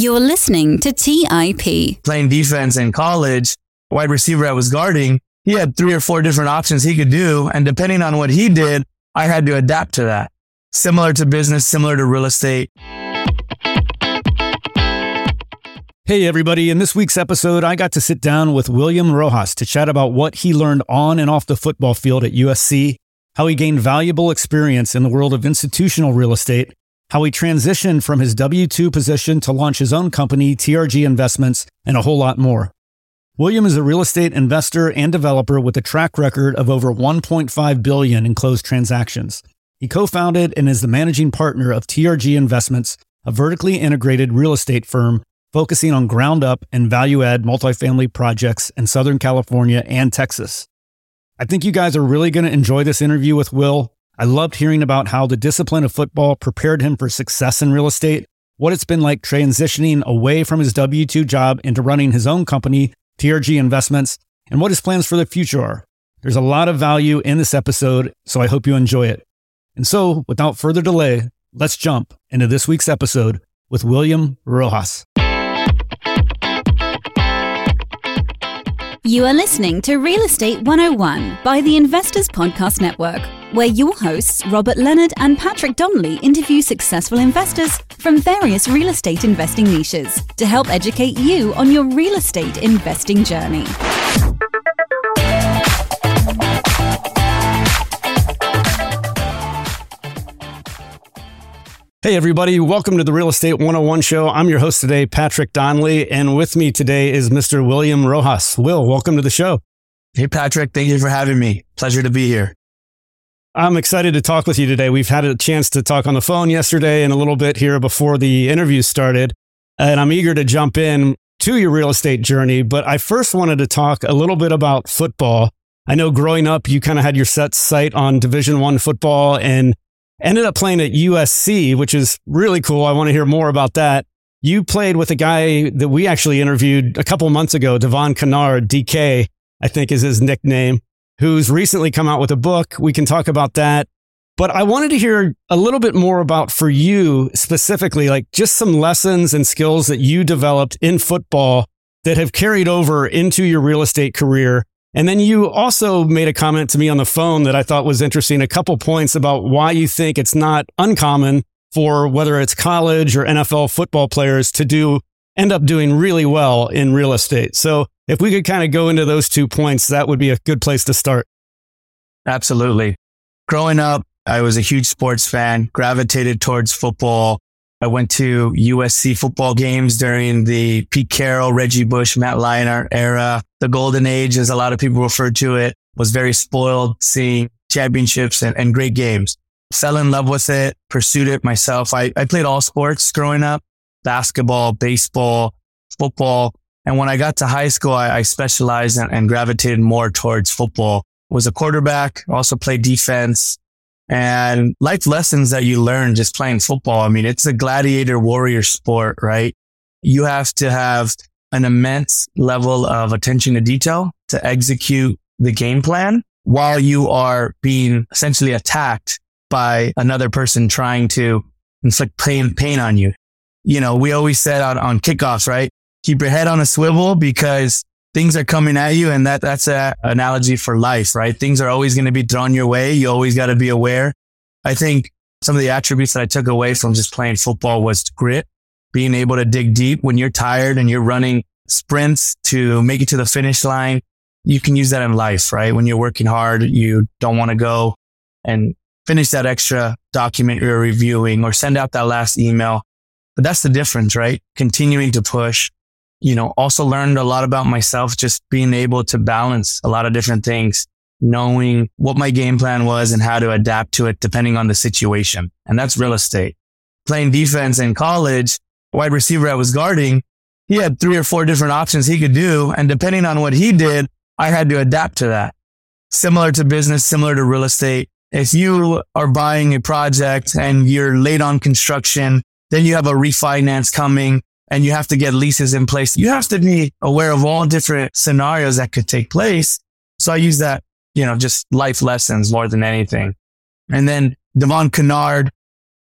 You're listening to TIP. Playing defense in college, wide receiver I was guarding, he had three or four different options he could do. And depending on what he did, I had to adapt to that. Similar to business, similar to real estate. Hey, everybody. In this week's episode, I got to sit down with William Rojas to chat about what he learned on and off the football field at USC, how he gained valuable experience in the world of institutional real estate, how he transitioned from his W 2 position to launch his own company, TRG Investments, and a whole lot more. William is a real estate investor and developer with a track record of over 1.5 billion in closed transactions. He co-founded and is the managing partner of TRG Investments, a vertically integrated real estate firm focusing on ground up and value add multifamily projects in Southern California and Texas. I think you guys are really going to enjoy this interview with Will. I loved hearing about how the discipline of football prepared him for success in real estate, what it's been like transitioning away from his W 2 job into running his own company, TRG Investments, and what his plans for the future are. There's a lot of value in this episode, so I hope you enjoy it. And so, without further delay, let's jump into this week's episode with William Rojas. You are listening to Real Estate 101 by the Investors Podcast Network, where your hosts, Robert Leonard and Patrick Donley, interview successful investors from various real estate investing niches to help educate you on your real estate investing journey. Hey, everybody. Welcome to the Real Estate 101 show. I'm your host today, Patrick Donley, and with me today is Mr. William Rojas. Will, welcome to the show. Hey, Patrick. Thank you for having me. Pleasure to be here. I'm excited to talk with you today. We've had a chance to talk on the phone yesterday and a little bit here before the interview started, and I'm eager to jump in to your real estate journey. But I first wanted to talk a little bit about football. I know growing up, you kind of had your set sight on Division One football and ended up playing at USC, which is really cool. I want to hear more about that. You played with a guy that we actually interviewed a couple months ago, Devon Kennard, DK, I think is his nickname, who's recently come out with a book. We can talk about that. But I wanted to hear a little bit more about for you specifically, like just some lessons and skills that you developed in football that have carried over into your real estate career and then you also made a comment to me on the phone that I thought was interesting, a couple points about why you think it's not uncommon for whether it's college or NFL football players to do end up doing really well in real estate. So if we could kind of go into those two points, that would be a good place to start. Absolutely. Growing up, I was a huge sports fan, gravitated towards football. I went to USC football games during the Pete Carroll, Reggie Bush, Matt Leinart era. The golden age, as a lot of people refer to it, was very spoiled seeing championships and, and great games. Fell in love with it, pursued it myself. I, I played all sports growing up, basketball, baseball, football. And when I got to high school, I, I specialized and, and gravitated more towards football. Was a quarterback, also played defense, and life lessons that you learn just playing football. I mean, it's a gladiator warrior sport, right? You have to have an immense level of attention to detail to execute the game plan while you are being essentially attacked by another person trying to inflict pain, pain on you. You know, we always said on, on kickoffs, right? Keep your head on a swivel because things are coming at you. And that, that's an analogy for life, right? Things are always going to be thrown your way. You always got to be aware. I think some of the attributes that I took away from just playing football was grit, being able to dig deep when you're tired and you're running sprints to make it to the finish line. You can use that in life, right? When you're working hard, you don't want to go and finish that extra document you're reviewing or send out that last email. But that's the difference, right? Continuing to push, you know, also learned a lot about myself, just being able to balance a lot of different things, knowing what my game plan was and how to adapt to it depending on the situation. And that's real estate. Playing defense in college, wide receiver I was guarding, he had three or four different options he could do. And depending on what he did, I had to adapt to that. Similar to business, similar to real estate. If you are buying a project and you're late on construction, then you have a refinance coming and you have to get leases in place. You have to be aware of all different scenarios that could take place. So I use that, you know, just life lessons more than anything. And then Devon Kennard,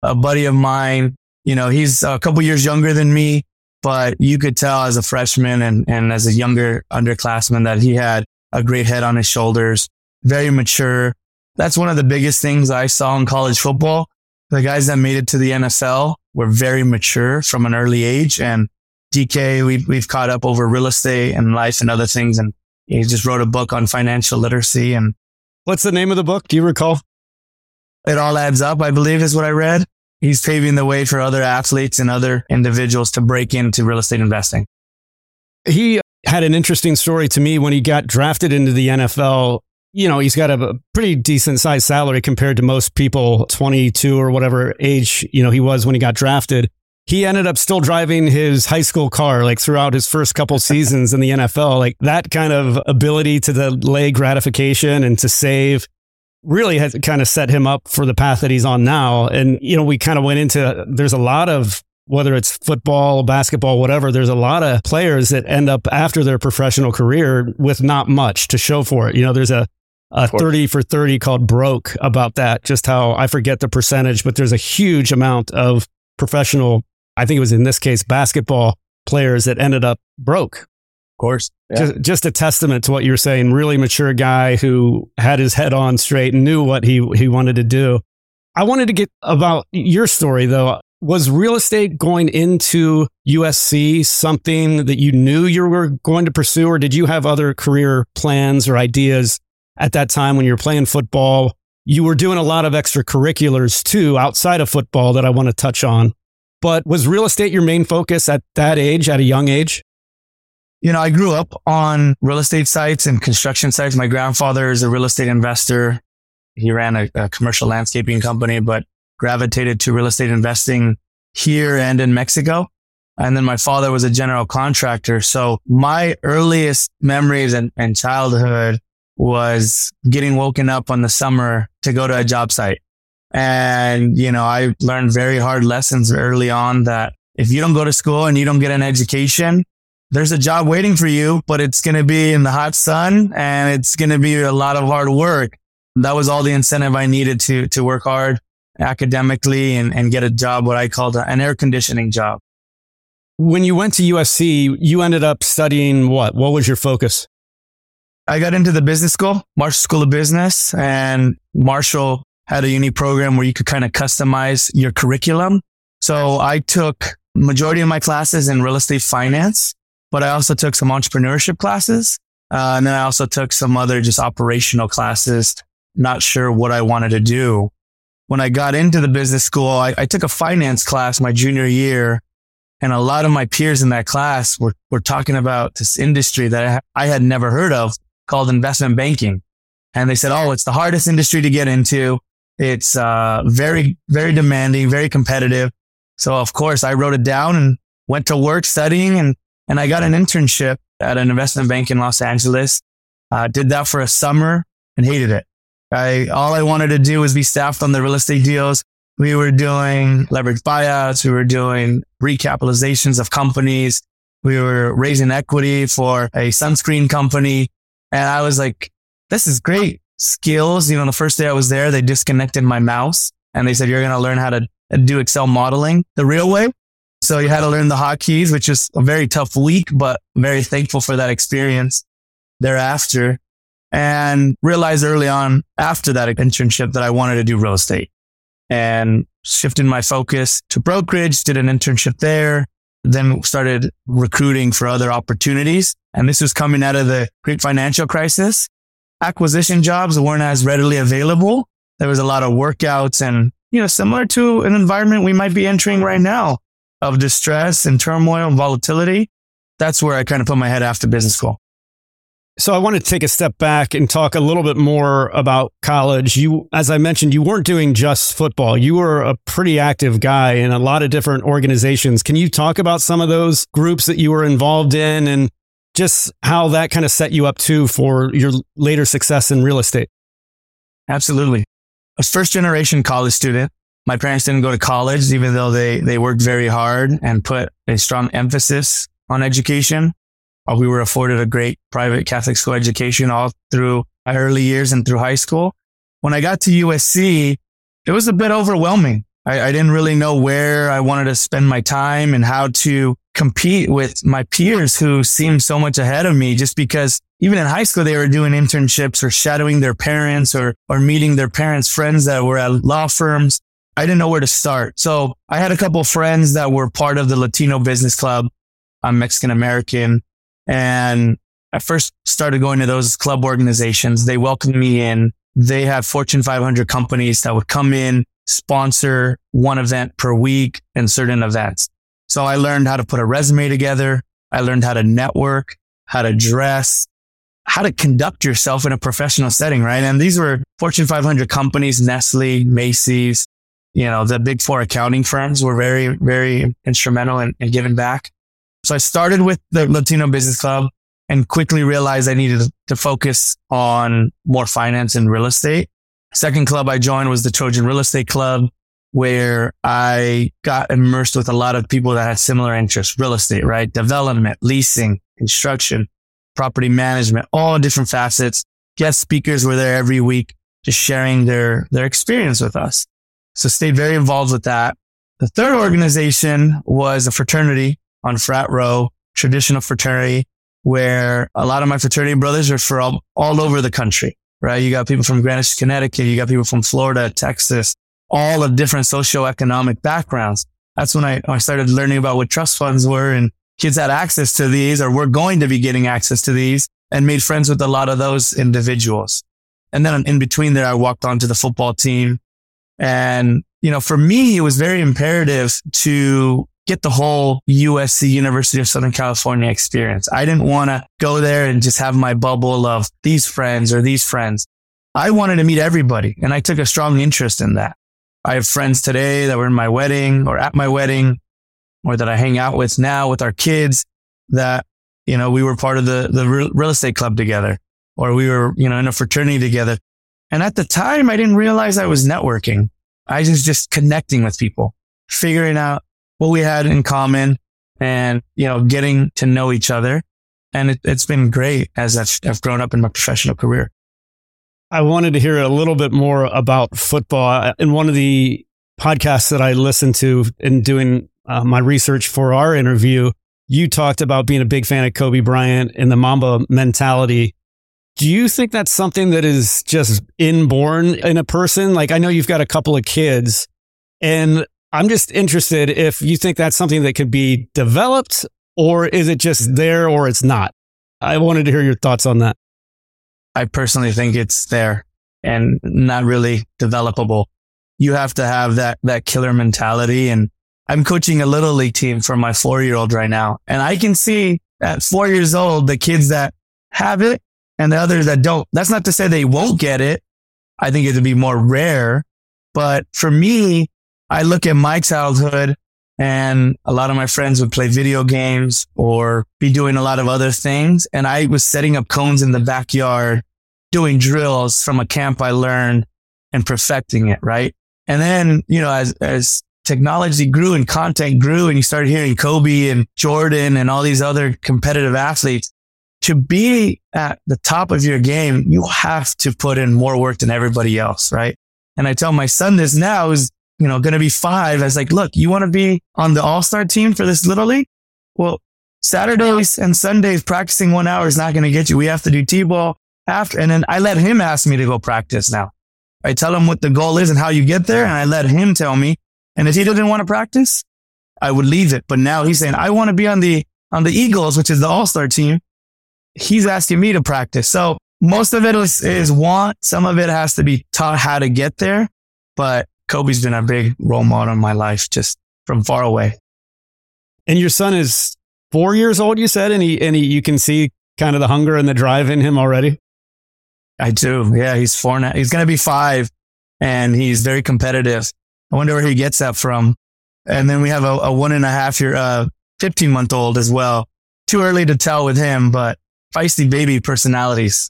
a buddy of mine, you know, he's a couple years younger than me. but you could tell as a freshman and, and as a younger underclassman that he had a great head on his shoulders, very mature. That's one of the biggest things I saw in college football. The guys that made it to the NFL were very mature from an early age. And DK, we've, we've caught up over real estate and life and other things. And he just wrote a book on financial literacy. And what's the name of the book? Do you recall? It all adds up, I believe is what I read. He's paving the way for other athletes and other individuals to break into real estate investing. He had an interesting story to me when he got drafted into the NFL. You know, he's got a, pretty decent sized salary compared to most people, 22 or whatever age, you know, he was when he got drafted. He ended up still driving his high school car like throughout his first couple seasons in the NFL. Like that kind of ability to delay gratification and to save really has kind of set him up for the path that he's on now. And, you know, we kind of went into, there's a lot of whether it's football, basketball, whatever, there's a lot of players that end up after their professional career with not much to show for it. You know, there's a, Uh, a 30 for 30 called broke about that, just how I forget the percentage, but there's a huge amount of professional, I think it was in this case, basketball players that ended up broke. Of course. Yeah. Just, just a testament to what you're saying. Really mature guy who had his head on straight and knew what he, he wanted to do. I wanted to get about your story though was real estate going into USC something that you knew you were going to pursue, or did you have other career plans or ideas at that time when you were playing football? You were doing a lot of extracurriculars too outside of football that I want to touch on. But was real estate your main focus at that age, at a young age? You know, I grew up on real estate sites and construction sites. My grandfather is a real estate investor. He ran a, a commercial landscaping company, but gravitated to real estate investing here and in Mexico. And then my father was a general contractor. So my earliest memories and, and childhood was getting woken up on the summer to go to a job site. And, you know, I learned very hard lessons early on that if you don't go to school and you don't get an education, there's a job waiting for you, but it's going to be in the hot sun and it's going to be a lot of hard work. That was all the incentive I needed to, to work hard academically and, and get a job, what I called an air conditioning job. When you went to USC, you ended up studying what? What was your focus? I got into the business school, Marshall School of Business, and Marshall had a unique program where you could kind of customize your curriculum. So I took majority of my classes in real estate finance, but I also took some entrepreneurship classes. Uh, and then I also took some other just operational classes, not sure what I wanted to do when I got into the business school, I, I, took a finance class my junior year. And a lot of my peers in that class were, were talking about this industry that I, I had never heard of called investment banking. And they said, Oh, it's the hardest industry to get into. It's, uh, very, very demanding, very competitive. So of course I wrote it down and went to work studying and, and I got an internship at an investment bank in Los Angeles. Uh, did that for a summer and hated it. I, all I wanted to do was be staffed on the real estate deals. We were doing leverage buyouts. We were doing recapitalizations of companies. We were raising equity for a sunscreen company. And I was like, this is great skills. You know, the first day I was there, they disconnected my mouse and they said, you're going to learn how to do Excel modeling the real way. So you had to learn the hotkeys, which is a very tough week, but very thankful for that experience thereafter and realized early on after that internship that I wanted to do real estate and shifted my focus to brokerage, did an internship there, then started recruiting for other opportunities. And this was coming out of the great financial crisis. Acquisition jobs weren't as readily available. There was a lot of workouts and, you know, similar to an environment we might be entering right now of distress and turmoil and volatility. That's where I kind of put my head after business school. So I want to take a step back and talk a little bit more about college. You, as I mentioned, you weren't doing just football. You were a pretty active guy in a lot of different organizations. Can you talk about some of those groups that you were involved in and just how that kind of set you up too for your later success in real estate? Absolutely. Was first generation college student. My parents didn't go to college, even though they, they worked very hard and put a strong emphasis on education. Uh, we were afforded a great private Catholic school education all through my early years and through high school. When I got to USC, it was a bit overwhelming. I, I didn't really know where I wanted to spend my time and how to compete with my peers who seemed so much ahead of me just because even in high school, they were doing internships or shadowing their parents or, or meeting their parents' friends that were at law firms. I didn't know where to start. So I had a couple friends that were part of the Latino business club. I'm Mexican American and I first started going to those club organizations. They welcomed me in. They had Fortune 500 companies that would come in, sponsor one event per week and certain events. So I learned how to put a resume together. I learned how to network, how to dress, how to conduct yourself in a professional setting, right? And these were Fortune 500 companies, Nestle, Macy's, you know, the big four accounting firms were very, very instrumental in, in giving back. So I started with the Latino Business Club and quickly realized I needed to focus on more finance and real estate. Second club I joined was the Trojan Real Estate Club, where I got immersed with a lot of people that had similar interests, real estate, right? Development, leasing, construction, property management, all different facets. Guest speakers were there every week, just sharing their, their experience with us. So stayed very involved with that. The third organization was a fraternity on Frat Row, traditional fraternity where a lot of my fraternity brothers are from all over the country, right? You got people from Greenwich, Connecticut. You got people from Florida, Texas, all of different socioeconomic backgrounds. That's when I, I started learning about what trust funds were and kids had access to these or were going to be getting access to these and made friends with a lot of those individuals. And then in between there, I walked onto the football team. And, you know, for me, it was very imperative to get the whole USC University of Southern California experience. I didn't want to go there and just have my bubble of these friends or these friends. I wanted to meet everybody and I took a strong interest in that. I have friends today that were in my wedding or at my wedding or that I hang out with now with our kids that, you know, we were part of the, the real estate club together or we were, you know, in a fraternity together. And at the time, I didn't realize I was networking. I was just connecting with people, figuring out what we had in common and, you know, getting to know each other. And it, has been great as I've, I've grown up in my professional career. I wanted to hear a little bit more about football. In one of the podcasts that I listened to in doing uh, my research for our interview, you talked about being a big fan of Kobe Bryant and the Mamba mentality. Do you think that's something that is just inborn in a person? Like, I know you've got a couple of kids, and I'm just interested if you think that's something that could be developed or is it just there or it's not? I wanted to hear your thoughts on that. I personally think it's there and not really developable. You have to have that, that killer mentality. And I'm coaching a little league team for my four year old right now. And I can see at four years old, the kids that have it and the others that don't. That's not to say they won't get it. I think it would be more rare. But for me, I look at my childhood and a lot of my friends would play video games or be doing a lot of other things. And I was setting up cones in the backyard, doing drills from a camp I learned and perfecting it. Right. And then, you know, as, as technology grew and content grew and you started hearing Kobe and Jordan and all these other competitive athletes to be at the top of your game, you have to put in more work than everybody else. Right. And I tell my son this now is you know, going to be five. I was like, look, you want to be on the all star team for this little league? Well, Saturdays and Sundays practicing one hour is not going to get you. We have to do T-ball after. And then I let him ask me to go practice now. I tell him what the goal is and how you get there. And I let him tell me. And if he didn't want to practice, I would leave it. But now he's saying, I want to be on the, on the Eagles, which is the all star team. He's asking me to practice. So most of it is, is want. Some of it has to be taught how to get there. But Kobe's been a big role model in my life just from far away. And your son is four years old, you said, and he, and he, you can see kind of the hunger and the drive in him already. I do. Yeah. He's four now. He's going to be five and he's very competitive. I wonder where he gets that from. And then we have a, a one and a half year, uh, 15 month old as well. Too early to tell with him, but feisty baby personalities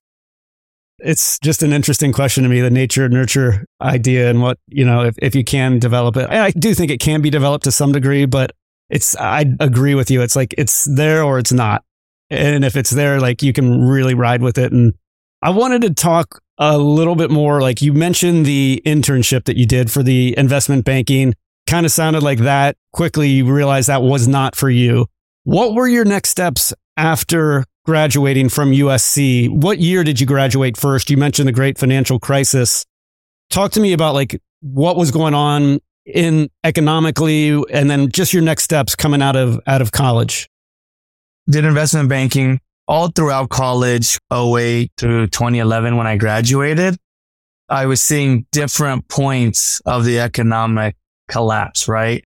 it's just an interesting question to me the nature nurture idea and what you know if, if you can develop it. I do think it can be developed to some degree but it's i agree with you. It's like it's there or it's not. And if it's there like you can really ride with it. And i wanted to talk a little bit more like you mentioned the internship that you did for the investment banking. Kind of sounded like that. Quickly you realized that was not for you. What were your next steps after graduating from USC? What year did you graduate first? You mentioned the great financial crisis. Talk to me about like what was going on in economically and then just your next steps coming out of out of college. Did investment banking all throughout college, 08 through 2011 when I graduated. I was seeing different points of the economic collapse, right?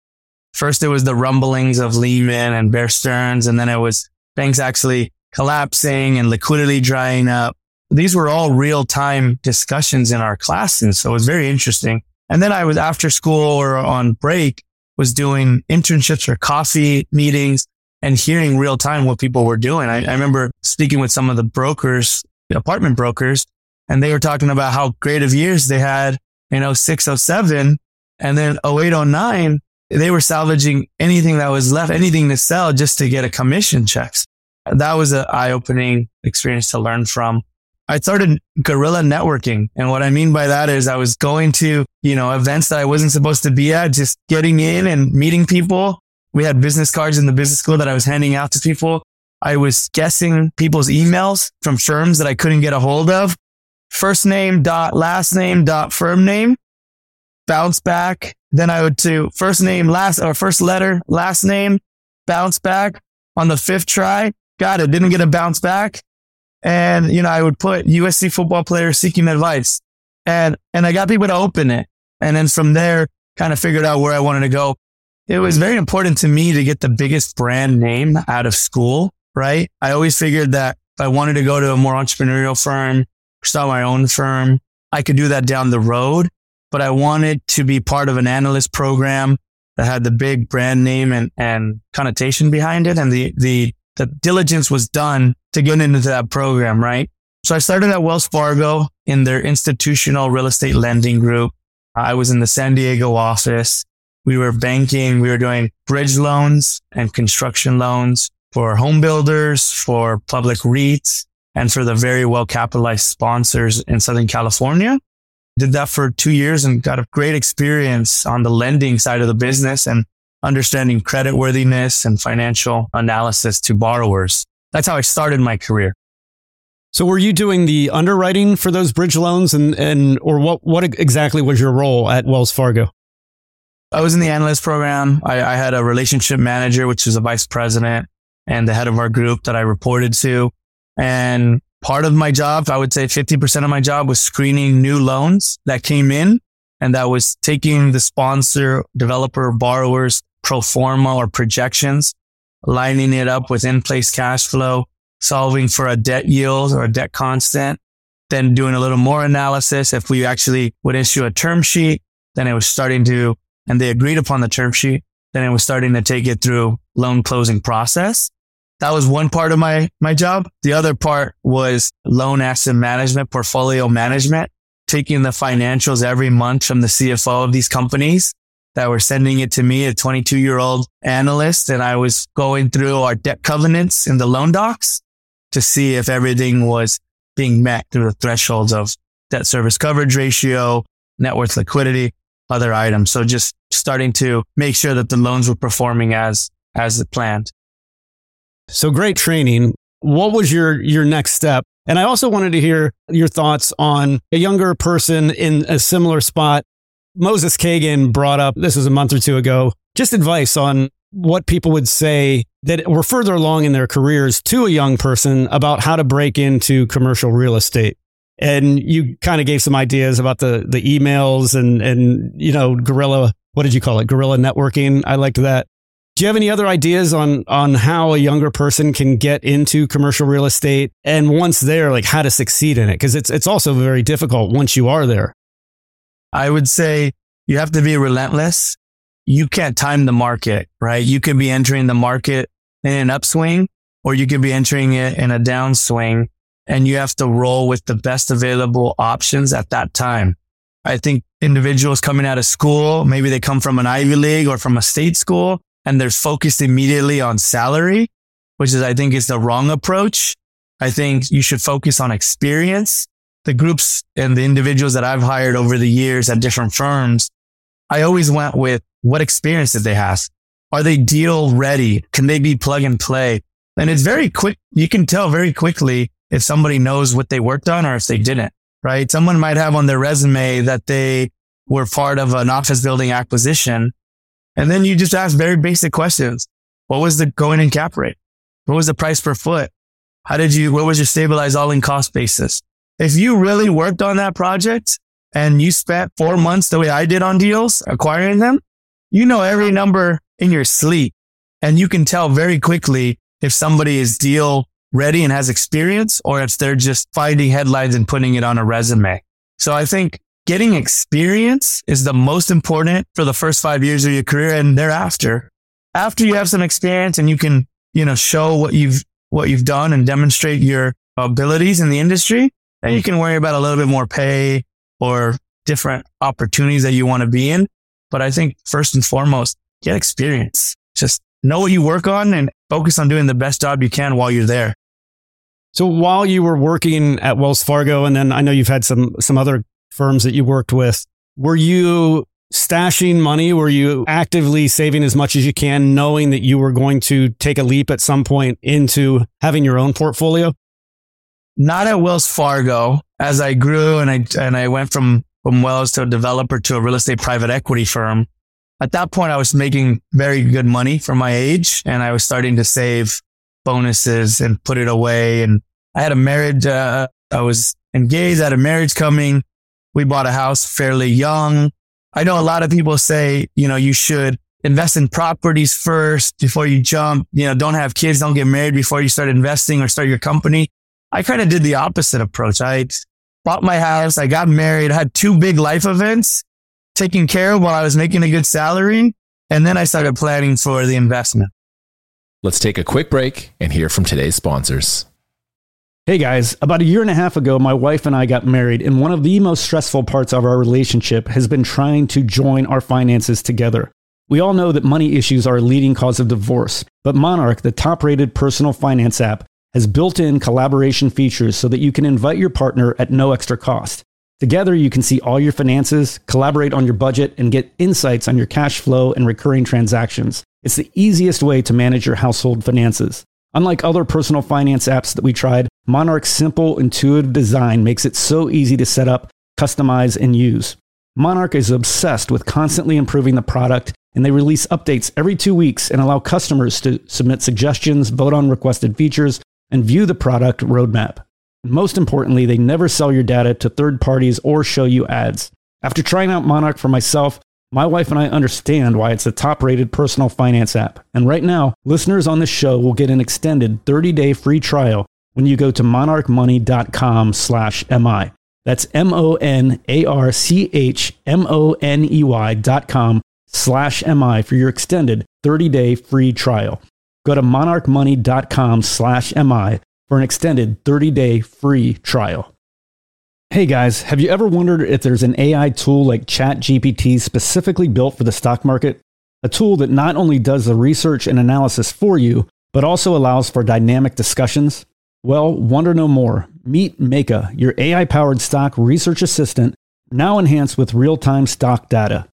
First, it was the rumblings of Lehman and Bear Stearns, and then it was banks actually collapsing and liquidity drying up. These were all real time discussions in our classes. So it was very interesting. And then I was after school or on break was doing internships or coffee meetings and hearing real time what people were doing. I, I remember speaking with some of the brokers, the apartment brokers, and they were talking about how great of years they had in 06, 07. And then 08, 09, they were salvaging anything that was left, anything to sell just to get a commission checks. That was an eye opening experience to learn from. I started guerrilla networking. And what I mean by that is I was going to, you know, events that I wasn't supposed to be at, just getting in and meeting people. We had business cards in the business school that I was handing out to people. I was guessing people's emails from firms that I couldn't get a hold of. First name dot last name dot firm name. Bounce back. Then I would do first name, last or first letter, last name, bounce back on the fifth try. Got it. Didn't get a bounce back. And, you know, I would put USC football players seeking advice and, and I got people to open it. And then from there, kind of figured out where I wanted to go. It was very important to me to get the biggest brand name out of school, right? I always figured that if I wanted to go to a more entrepreneurial firm, start my own firm, I could do that down the road, but I wanted to be part of an analyst program that had the big brand name and, and connotation behind it. And the, the the diligence was done to get into that program, right? So I started at Wells Fargo in their institutional real estate lending group. Uh, I was in the San Diego office. We were banking. We were doing bridge loans and construction loans for home builders, for public REITs, and for the very well capitalized sponsors in Southern California. Did that for two years and got a great experience on the lending side of the business and understanding credit worthiness and financial analysis to borrowers. That's how I started my career. So were you doing the underwriting for those bridge loans and, and, or what, what exactly was your role at Wells Fargo? I was in the analyst program. I, I had a relationship manager, which is a vice president and the head of our group that I reported to. And part of my job, I would say 50% of my job was screening new loans that came in and that was taking the sponsor, developer, borrowers pro forma or projections, lining it up with in place cash flow, solving for a debt yield or a debt constant, then doing a little more analysis. If we actually would issue a term sheet, then it was starting to, and they agreed upon the term sheet, then it was starting to take it through loan closing process. That was one part of my, my job. The other part was loan asset management, portfolio management, taking the financials every month from the CFO of these companies that were sending it to me, a 22 year old analyst. And I was going through our debt covenants in the loan docs to see if everything was being met through the thresholds of debt service coverage ratio, net worth liquidity, other items. So just starting to make sure that the loans were performing as, as planned. So great training. What was your, your next step? And I also wanted to hear your thoughts on a younger person in a similar spot Moses Kagan brought up, this was a month or two ago, just advice on what people would say that were further along in their careers to a young person about how to break into commercial real estate. And you kind of gave some ideas about the, the emails and, and, you know, guerrilla, what did you call it? Guerrilla networking. I liked that. Do you have any other ideas on, on how a younger person can get into commercial real estate? And once there, like how to succeed in it? Cause it's, it's also very difficult once you are there. I would say you have to be relentless. You can't time the market, right? You could be entering the market in an upswing or you could be entering it in a downswing and you have to roll with the best available options at that time. I think individuals coming out of school, maybe they come from an Ivy League or from a state school and they're focused immediately on salary, which is, I think is the wrong approach. I think you should focus on experience the groups and the individuals that I've hired over the years at different firms, I always went with what experience did they have? Are they deal ready? Can they be plug and play? And it's very quick. You can tell very quickly if somebody knows what they worked on or if they didn't, right? Someone might have on their resume that they were part of an office building acquisition. And then you just ask very basic questions. What was the going in cap rate? What was the price per foot? How did you, what was your stabilized all in cost basis? If you really worked on that project and you spent four months the way I did on deals, acquiring them, you know every number in your sleep and you can tell very quickly if somebody is deal ready and has experience or if they're just finding headlines and putting it on a resume. So I think getting experience is the most important for the first five years of your career and thereafter. After you have some experience and you can, you know, show what you've, what you've done and demonstrate your abilities in the industry, then hmm. you can worry about a little bit more pay or different opportunities that you want to be in. But I think first and foremost, get experience. Just know what you work on and focus on doing the best job you can while you're there. So while you were working at Wells Fargo, and then I know you've had some some other firms that you worked with, were you stashing money? Were you actively saving as much as you can, knowing that you were going to take a leap at some point into having your own portfolio? Not at Wells Fargo. As I grew and I and I went from from Wells to a developer to a real estate private equity firm. At that point, I was making very good money for my age, and I was starting to save bonuses and put it away. And I had a marriage. Uh, I was engaged. I had a marriage coming. We bought a house fairly young. I know a lot of people say, you know, you should invest in properties first before you jump. You know, don't have kids, don't get married before you start investing or start your company. I kind of did the opposite approach. I bought my house. I got married, had two big life events taken care of while I was making a good salary. And then I started planning for the investment. Let's take a quick break and hear from today's sponsors. Hey guys, about a year and a half ago, my wife and I got married, and one of the most stressful parts of our relationship has been trying to join our finances together. We all know that money issues are a leading cause of divorce, but Monarch, the top rated personal finance app, has built in collaboration features so that you can invite your partner at no extra cost. Together, you can see all your finances, collaborate on your budget, and get insights on your cash flow and recurring transactions. It's the easiest way to manage your household finances. Unlike other personal finance apps that we tried, Monarch's simple, intuitive design makes it so easy to set up, customize, and use. Monarch is obsessed with constantly improving the product, and they release updates every two weeks and allow customers to submit suggestions, vote on requested features, and view the product roadmap. Most importantly, they never sell your data to third parties or show you ads. After trying out Monarch for myself, my wife and I understand why it's a top rated personal finance app. And right now, listeners on this show will get an extended 30 day free trial when you go to monarchmoney.com slash MI. That's M O N A R C H M O N E Y dot com slash MI for your extended 30 day free trial. Go to monarchmoney.com slash MI for an extended 30 day free trial. Hey guys, have you ever wondered if there's an AI tool like ChatGPT specifically built for the stock market? A tool that not only does the research and analysis for you, but also allows for dynamic discussions? Well, wonder no more. Meet Meyka, your AI powered stock research assistant, now enhanced with real time stock data.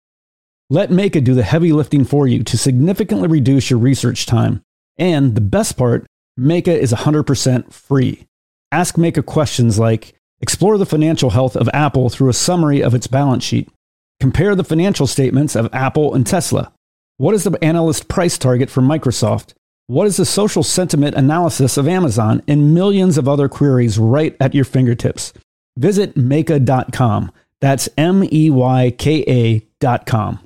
Let Meyka do the heavy lifting for you to significantly reduce your research time. And the best part, Meyka is 100% free. Ask Meyka questions like, Explore the financial health of Apple through a summary of its balance sheet. Compare the financial statements of Apple and Tesla. What is the analyst price target for Microsoft? What is the social sentiment analysis of Amazon? And millions of other queries right at your fingertips. Visit Meyka.com. That's M E Y K A.com.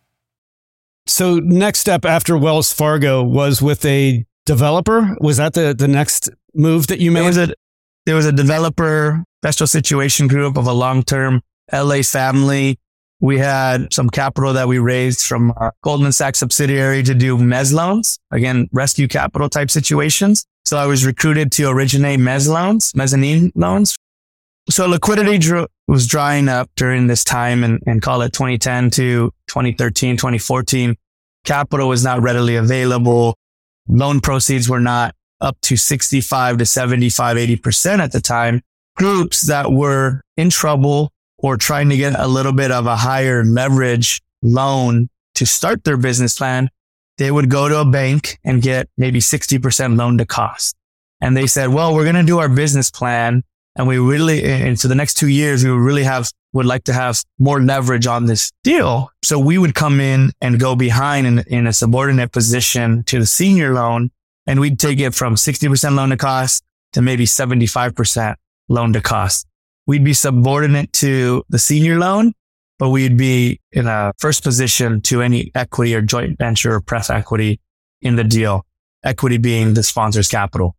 So, next step after Wells Fargo was with a developer. Was that the, the next move that you made? There was a, there was a developer special situation group of a long term LA family. We had some capital that we raised from our Goldman Sachs subsidiary to do mez loans. Again, rescue capital type situations. So I was recruited to originate mez loans, mezzanine loans. So liquidity drew, was drying up during this time and, and call it 2010 to 2013, 2014. Capital was not readily available. Loan proceeds were not up to 65 to 75, 80% at the time. Groups that were in trouble or trying to get a little bit of a higher leverage loan to start their business plan, they would go to a bank and get maybe 60% loan to cost. And they said, well, we're going to do our business plan. And we really, and so the next two years, we would really have, would like to have more leverage on this deal. So we would come in and go behind in, in a subordinate position to the senior loan. And we'd take it from 60% loan to cost to maybe 75% loan to cost we'd be subordinate to the senior loan, but we'd be in a first position to any equity or joint venture or pref equity in the deal. Equity being the sponsor's capital.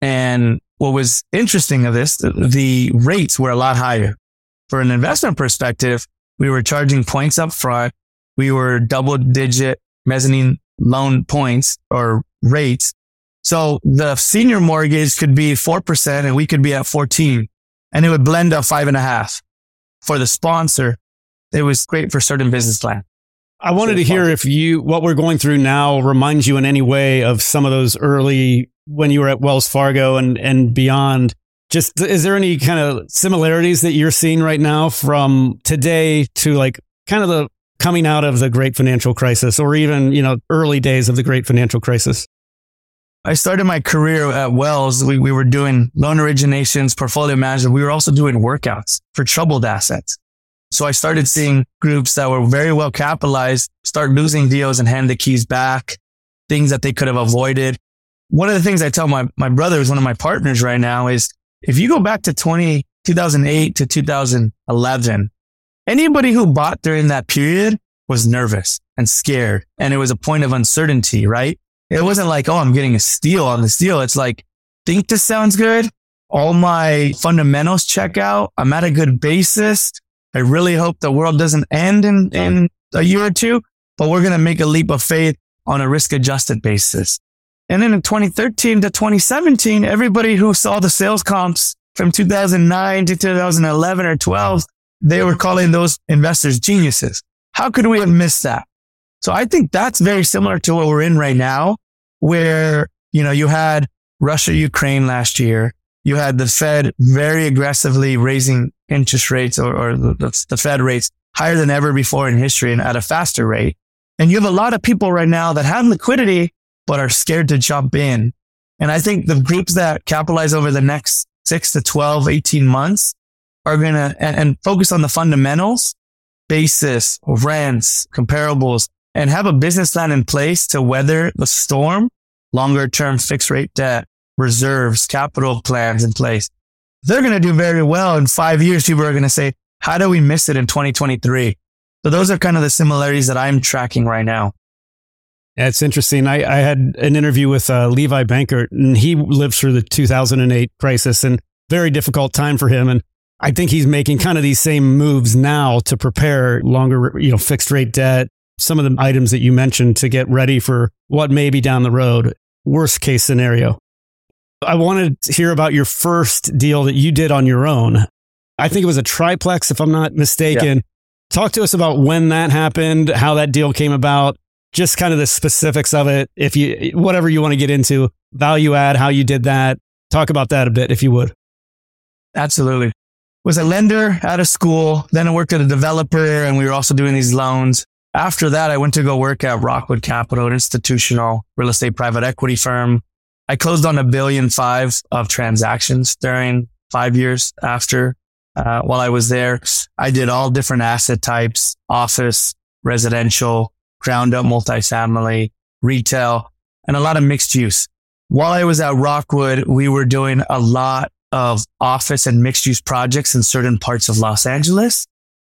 And what was interesting of this, the rates were a lot higher. For an investment perspective, we were charging points up front. We were double digit mezzanine loan points or rates. So the senior mortgage could be 4% and we could be at 14 and it would blend up five and a half for the sponsor. It was great for certain business plan. I wanted to hear if you, what we're going through now reminds you in any way of some of those early, when you were at Wells Fargo and, and beyond. Just, is there any kind of similarities that you're seeing right now from today to like kind of the coming out of the great financial crisis or even, you know, early days of the great financial crisis? I started my career at Wells. We, we were doing loan originations, portfolio management. We were also doing workouts for troubled assets. So I started seeing groups that were very well capitalized start losing deals and hand the keys back, things that they could have avoided. One of the things I tell my, my brother, who's one of my partners right now, is if you go back to 20, 2008 to 2011, anybody who bought during that period was nervous and scared. And it was a point of uncertainty, right? It wasn't like, oh, I'm getting a steal on this deal. It's like, think this sounds good. All my fundamentals check out. I'm at a good basis. I really hope the world doesn't end in, in a year or two, but we're going to make a leap of faith on a risk adjusted basis. And then in 2013 to 2017, everybody who saw the sales comps from 2009 to 2011 or 12, they were calling those investors geniuses. How could we have missed that? So I think that's very similar to what we're in right now, where, you know, you had Russia, Ukraine last year. You had the Fed very aggressively raising interest rates or, or the, the Fed rates higher than ever before in history and at a faster rate. And you have a lot of people right now that have liquidity, but are scared to jump in. And I think the groups that capitalize over the next six to 12, 18 months are going to and, and, focus on the fundamentals, basis, rents, comparables, and have a business plan in place to weather the storm, longer term fixed rate debt, reserves, capital plans in place. They're going to do very well in five years. People are going to say, how do we miss it in 2023? So those are kind of the similarities that I'm tracking right now. That's interesting. I, I had an interview with uh, Levi Bankert, and he lived through the 2008 crisis and very difficult time for him. And I think he's making kind of these same moves now to prepare longer, you know, fixed rate debt, some of the items that you mentioned to get ready for what may be down the road. Worst case scenario. I wanted to hear about your first deal that you did on your own. I think it was a triplex, if I'm not mistaken. Yeah. Talk to us about when that happened, how that deal came about, just kind of the specifics of it. If you, whatever you want to get into, value add, how you did that. Talk about that a bit, if you would. Absolutely. Was a lender out of school. Then I worked at a developer and we were also doing these loans. After that, I went to go work at Rockwood Capital, an institutional real estate private equity firm. I closed on a billion five of transactions during five years after uh, while I was there. I did all different asset types, office, residential, ground up multifamily, retail, and a lot of mixed use. While I was at Rockwood, we were doing a lot of office and mixed use projects in certain parts of Los Angeles.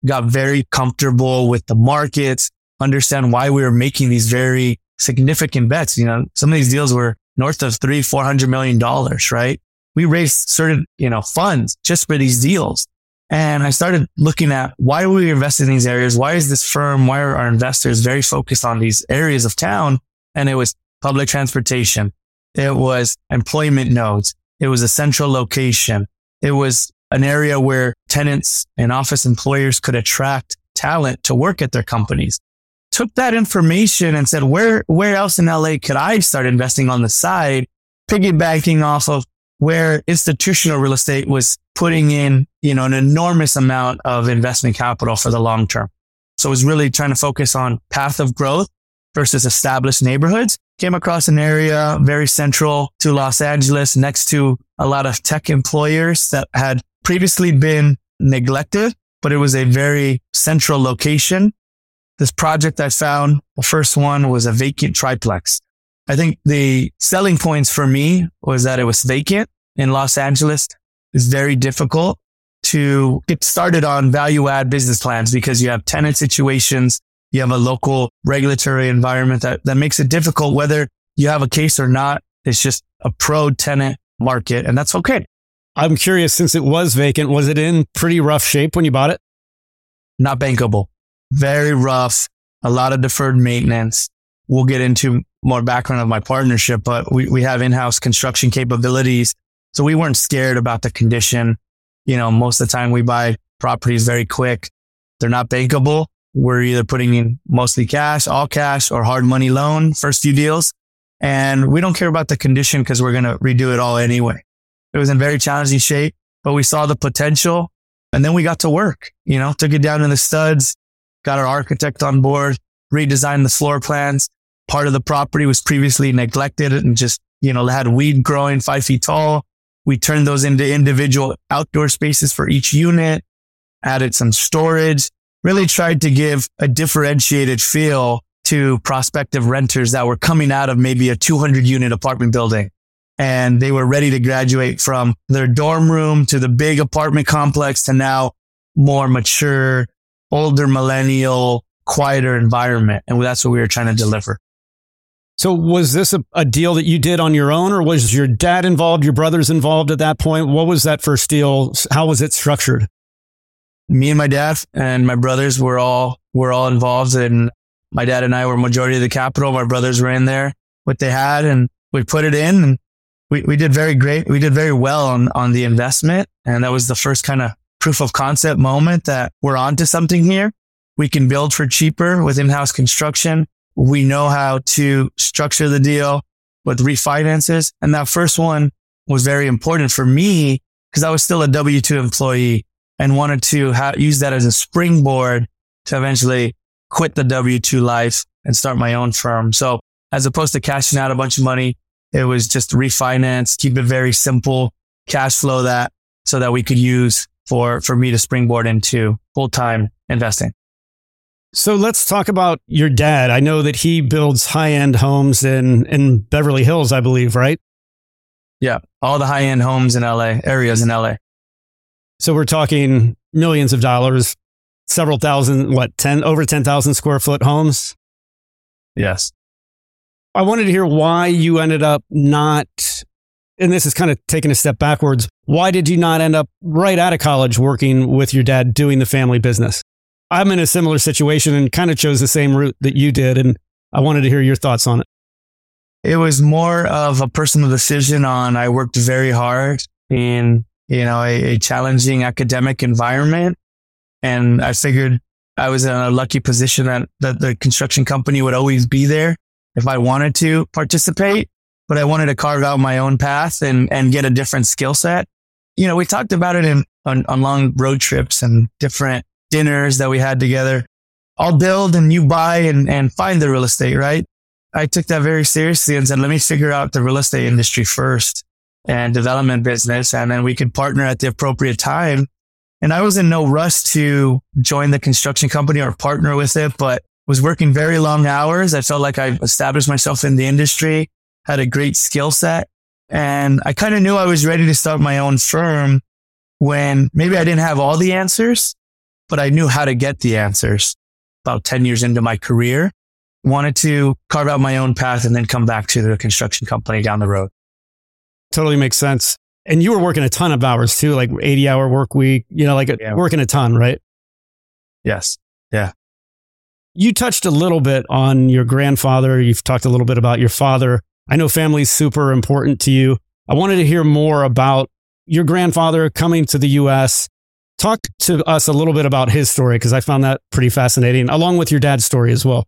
Got very comfortable with the markets, understand why we were making these very significant bets. You know, some of these deals were north of three, four hundred million dollars, right? We raised certain, you know, funds just for these deals. And I started looking at why we invest in these areas? Why is this firm? Why are our investors very focused on these areas of town? And it was public transportation. It was employment nodes. It was a central location. It was an area where tenants and office employers could attract talent to work at their companies. Took that information and said, where, where else in LA could I start investing on the side, piggybacking off of where institutional real estate was putting in, you know, an enormous amount of investment capital for the long term. So it was really trying to focus on path of growth versus established neighborhoods. Came across an area very central to Los Angeles next to a lot of tech employers that had previously been neglected, but it was a very central location. This project I found, the first one was a vacant triplex. I think the selling points for me was that it was vacant in Los Angeles. It's very difficult to get started on value add business plans because you have tenant situations. You have a local regulatory environment that, that makes it difficult whether you have a case or not. It's just a pro tenant market and that's okay. I'm curious, since it was vacant, was it in pretty rough shape when you bought it? Not bankable. Very rough. A lot of deferred maintenance. We'll get into more background of my partnership, but we, we have in-house construction capabilities. So we weren't scared about the condition. You know, most of the time we buy properties very quick. They're not bankable. We're either putting in mostly cash, all cash or hard money loan, first few deals. And we don't care about the condition because we're going to redo it all anyway. It was in very challenging shape, but we saw the potential and then we got to work, you know, took it down to the studs, got our architect on board, redesigned the floor plans, part of the property was previously neglected and just, you know, had weed growing five feet tall. We turned those into individual outdoor spaces for each unit, added some storage, really tried to give a differentiated feel to prospective renters that were coming out of maybe a 200 unit apartment building. And they were ready to graduate from their dorm room to the big apartment complex to now more mature, older millennial, quieter environment. And that's what we were trying to deliver. So was this a, a, deal that you did on your own or was your dad involved, your brothers involved at that point? What was that first deal? How was it structured? Me and my dad and my brothers were all, were all involved and my dad and I were majority of the capital. My brothers were in there, what they had and we put it in and we, we did very great. We did very well on, on the investment. And that was the first kind of proof of concept moment that we're onto something here. We can build for cheaper with in-house construction we know how to structure the deal with refinances. And that first one was very important for me because I was still a W2 employee and wanted to ha- use that as a springboard to eventually quit the W2 life and start my own firm. So as opposed to cashing out a bunch of money, it was just refinance, keep it very simple, cash flow that so that we could use for, for me to springboard into full time investing. So let's talk about your dad. I know that he builds high end homes in, in Beverly Hills, I believe, right? Yeah. All the high end homes in LA, areas in LA. So we're talking millions of dollars, several thousand, what, 10, over 10,000 square foot homes? Yes. I wanted to hear why you ended up not, and this is kind of taking a step backwards. Why did you not end up right out of college working with your dad doing the family business? I'm in a similar situation and kind of chose the same route that you did. And I wanted to hear your thoughts on it. It was more of a personal decision on I worked very hard in, you know, a, a challenging academic environment. And I figured I was in a lucky position that, that the construction company would always be there if I wanted to participate, but I wanted to carve out my own path and, and get a different skill set. You know, we talked about it in on, on long road trips and different dinners that we had together. I'll build and you buy and, and find the real estate, right? I took that very seriously and said, let me figure out the real estate industry first and development business. And then we could partner at the appropriate time. And I was in no rush to join the construction company or partner with it, but was working very long hours. I felt like I established myself in the industry, had a great skill set. And I kind of knew I was ready to start my own firm when maybe I didn't have all the answers, but I knew how to get the answers about 10 years into my career. Wanted to carve out my own path and then come back to the construction company down the road. Totally makes sense. And you were working a ton of hours too, like 80 hour work week, you know, like yeah. working a ton, right? Yes. Yeah. You touched a little bit on your grandfather. You've talked a little bit about your father. I know family's super important to you. I wanted to hear more about your grandfather coming to the US. Talk to us a little bit about his story because I found that pretty fascinating, along with your dad's story as well.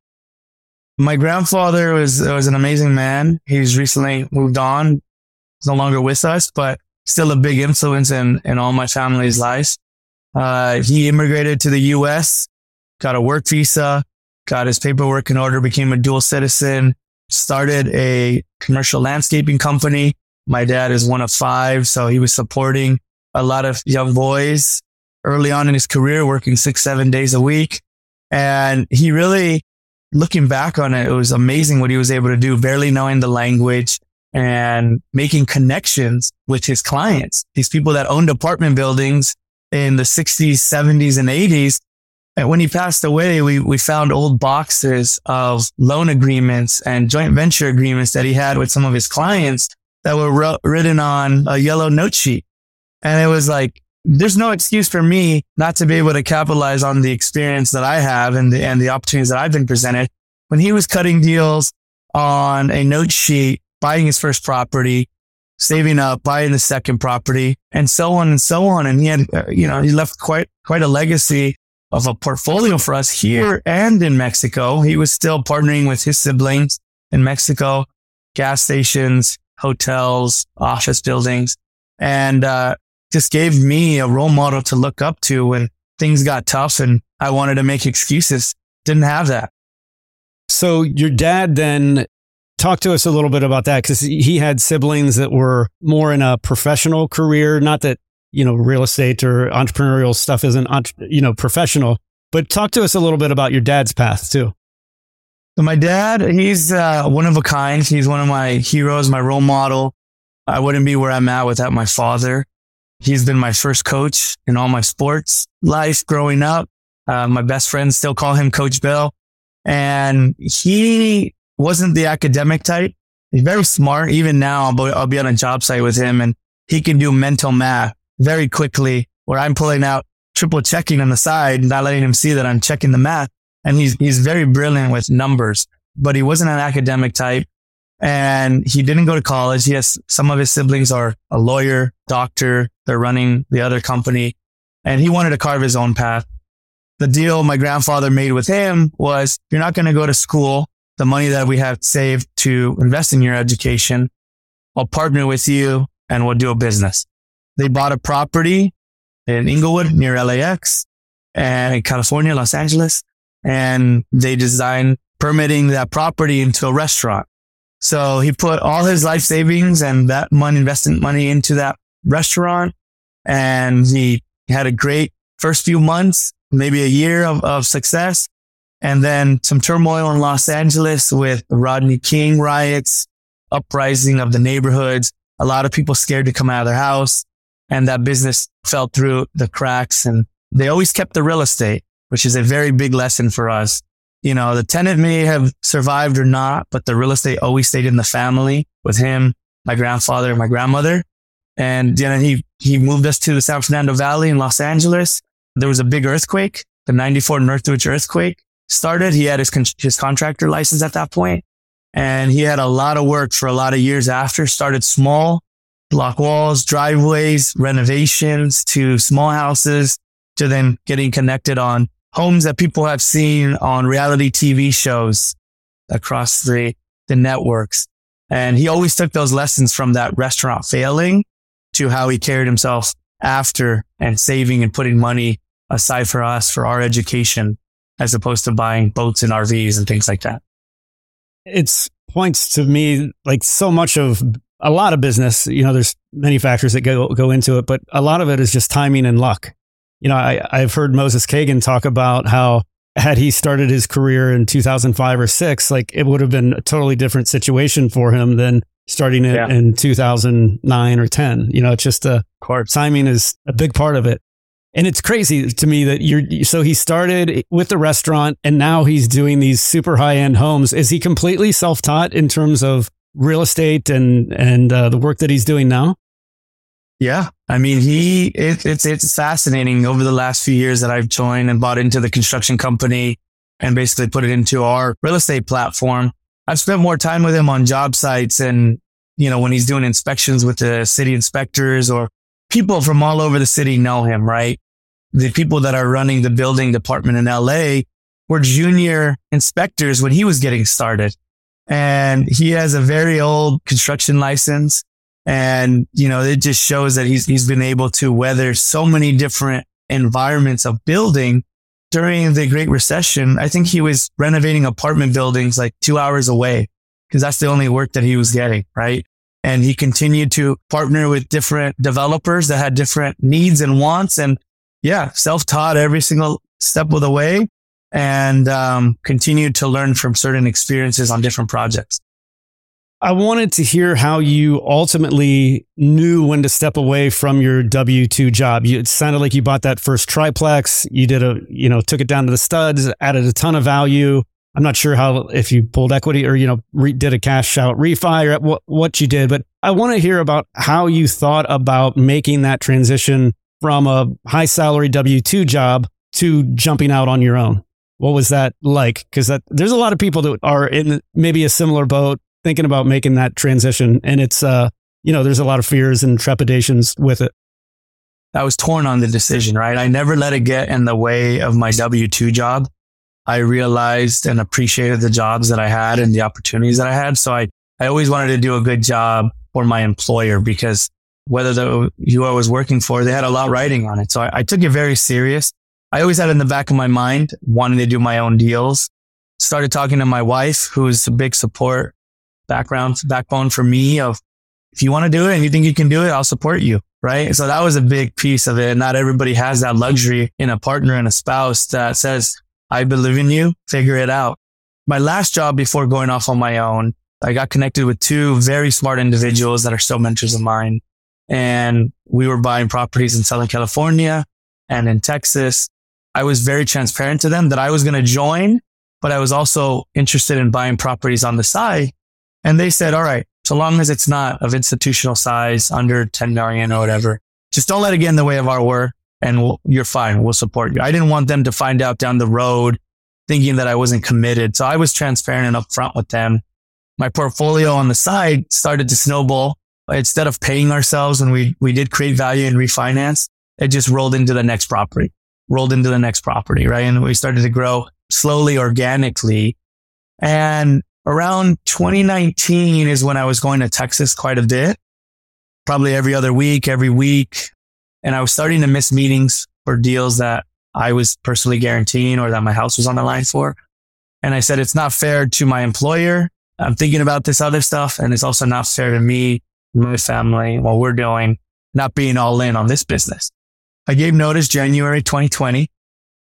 My grandfather was was an amazing man. He's recently moved on. He's no longer with us, but still a big influence in in all my family's lives. Uh, he immigrated to the U.S., got a work visa, got his paperwork in order, became a dual citizen, started a commercial landscaping company. My dad is one of five, so he was supporting a lot of young boys early on in his career, working six, seven days a week. And he really, looking back on it, it was amazing what he was able to do, barely knowing the language and making connections with his clients, these people that owned apartment buildings in the 60s, 70s, and 80s and when he passed away, we, we found old boxes of loan agreements and joint venture agreements that he had with some of his clients that were written on a yellow note sheet. And it was like, there's no excuse for me not to be able to capitalize on the experience that I have and the, and the opportunities that I've been presented. When he was cutting deals on a note sheet, buying his first property, saving up, buying the second property and so on and so on. And he had, uh, you know, he left quite, quite a legacy of a portfolio for us here and in Mexico. He was still partnering with his siblings in Mexico, gas stations, hotels, office buildings, and uh, just gave me a role model to look up to when things got tough and I wanted to make excuses. Didn't have that. So your dad then talk to us a little bit about that because he had siblings that were more in a professional career. Not that you know, real estate or entrepreneurial stuff isn't, you know, professional. But talk to us a little bit about your dad's path too. So my dad, he's uh, one of a kind. He's one of my heroes, my role model. I wouldn't be where I'm at without my father. He's been my first coach in all my sports life growing up. Uh, my best friends still call him Coach Bill. And he wasn't the academic type. He's very smart. Even now, I'll I'll be on a job site with him and he can do mental math very quickly where I'm pulling out triple checking on the side, not letting him see that I'm checking the math. And he's, he's very brilliant with numbers, but he wasn't an academic type and he didn't go to college. Yes. some of his siblings are a lawyer, doctor. They're running the other company and he wanted to carve his own path. The deal my grandfather made with him was you're not going to go to school. The money that we have saved to invest in your education, I'll partner with you and we'll do a business. They bought a property in Inglewood near LAX and California, Los Angeles, and they designed permitting that property into a restaurant. So he put all his life savings and that money, investment money into that restaurant. And he had a great first few months, maybe a year of, of success. And then some turmoil in Los Angeles with Rodney King riots, uprising of the neighborhoods, a lot of people scared to come out of their house and that business fell through the cracks and they always kept the real estate, which is a very big lesson for us. You know, the tenant may have survived or not, but the real estate always stayed in the family with him, my grandfather, my grandmother. And you know, he, he moved us to the San Fernando Valley in Los Angeles. There was a big earthquake, the 94 Northridge earthquake started. He had his, con- his contractor license at that point and he had a lot of work for a lot of years after, started small, block walls, driveways, renovations to small houses to then getting connected on homes that people have seen on reality TV shows across the, the networks. And he always took those lessons from that restaurant failing to how he carried himself after and saving and putting money aside for us for our education as opposed to buying boats and RVs and things like that. It's points to me like so much of a lot of business, you know, there's many factors that go, go into it, but a lot of it is just timing and luck. You know, I, I've heard Moses Kagan talk about how had he started his career in 2005 or six, like it would have been a totally different situation for him than starting it yeah. in 2009 or 10. You know, it's just uh, a timing is a big part of it. And it's crazy to me that you're, so he started with the restaurant and now he's doing these super high end homes. Is he completely self taught in terms of real estate and, and uh, the work that he's doing now? Yeah. I mean, he, it, it's, it's fascinating over the last few years that I've joined and bought into the construction company and basically put it into our real estate platform. I've spent more time with him on job sites and, you know, when he's doing inspections with the city inspectors or people from all over the city know him, right? the people that are running the building department in LA were junior inspectors when he was getting started. And he has a very old construction license. And, you know, it just shows that he's, he's been able to weather so many different environments of building during the Great Recession. I think he was renovating apartment buildings like two hours away because that's the only work that he was getting. Right. And he continued to partner with different developers that had different needs and wants. And yeah, self-taught every single step of the way and um, continued to learn from certain experiences on different projects. I wanted to hear how you ultimately knew when to step away from your W 2 job. You, it sounded like you bought that first triplex. You did a, you know, took it down to the studs, added a ton of value. I'm not sure how, if you pulled equity or, you know, re, did a cash out refi or what, what you did, but I want to hear about how you thought about making that transition from a high salary W 2 job to jumping out on your own? What was that like? Because that there's a lot of people that are in maybe a similar boat thinking about making that transition. And it's, uh, you know, there's a lot of fears and trepidations with it. I was torn on the decision, right? I never let it get in the way of my W 2 job. I realized and appreciated the jobs that I had and the opportunities that I had. So I, I always wanted to do a good job for my employer because whether the who I was working for, they had a lot writing on it. So I, I took it very serious. I always had in the back of my mind wanting to do my own deals. Started talking to my wife, who's a big support background, backbone for me of if you want to do it and you think you can do it, I'll support you. Right. So that was a big piece of it. Not everybody has that luxury in a partner and a spouse that says, I believe in you, figure it out. My last job before going off on my own, I got connected with two very smart individuals that are still mentors of mine and we were buying properties in Southern California and in Texas. I was very transparent to them that I was going to join, but I was also interested in buying properties on the side. And they said, all right, so long as it's not of institutional size under 10 million or whatever, just don't let it get in the way of our work and we'll, you're fine. We'll support you. I didn't want them to find out down the road thinking that I wasn't committed. So I was transparent and upfront with them. My portfolio on the side started to snowball instead of paying ourselves and we, we did create value and refinance, it just rolled into the next property, rolled into the next property, right? And we started to grow slowly, organically. And around 2019 is when I was going to Texas quite a bit, probably every other week, every week. And I was starting to miss meetings for deals that I was personally guaranteeing or that my house was on the line for. And I said, it's not fair to my employer. I'm thinking about this other stuff. And it's also not fair to me my family, what we're doing, not being all in on this business. I gave notice January 2020.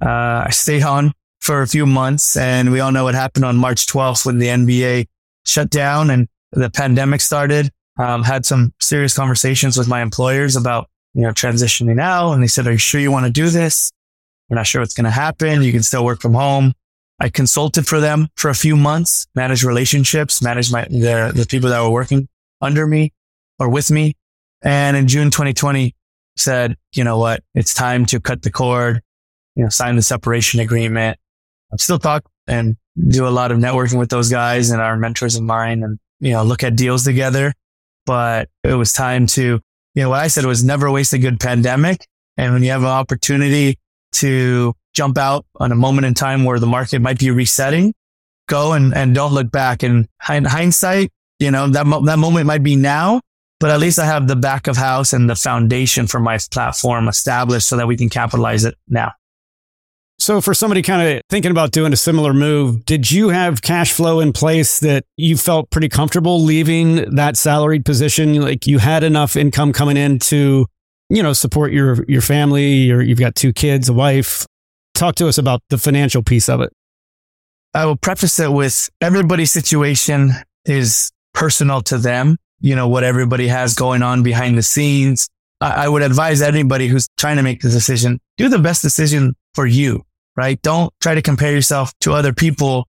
Uh, I stayed on for a few months and we all know what happened on March 12th when the NBA shut down and the pandemic started. Um, had some serious conversations with my employers about, you know, transitioning out. And they said, are you sure you want to do this? We're not sure what's going to happen. You can still work from home. I consulted for them for a few months, managed relationships, managed my, the, the people that were working under me or with me. And in June 2020 said, you know what? It's time to cut the cord, you know, sign the separation agreement. I still talk and do a lot of networking with those guys and our mentors of mine and, you know, look at deals together. But it was time to, you know, what I said was never waste a good pandemic. And when you have an opportunity to jump out on a moment in time where the market might be resetting, go and, and don't look back. And in hindsight, you know, that, mo- that moment might be now, but at least I have the back of house and the foundation for my platform established so that we can capitalize it now. So for somebody kind of thinking about doing a similar move, did you have cash flow in place that you felt pretty comfortable leaving that salaried position? Like you had enough income coming in to, you know, support your, your family or you've got two kids, a wife talk to us about the financial piece of it. I will preface it with everybody's situation is personal to them. You know, what everybody has going on behind the scenes. I, I would advise anybody who's trying to make the decision, do the best decision for you, right? Don't try to compare yourself to other people.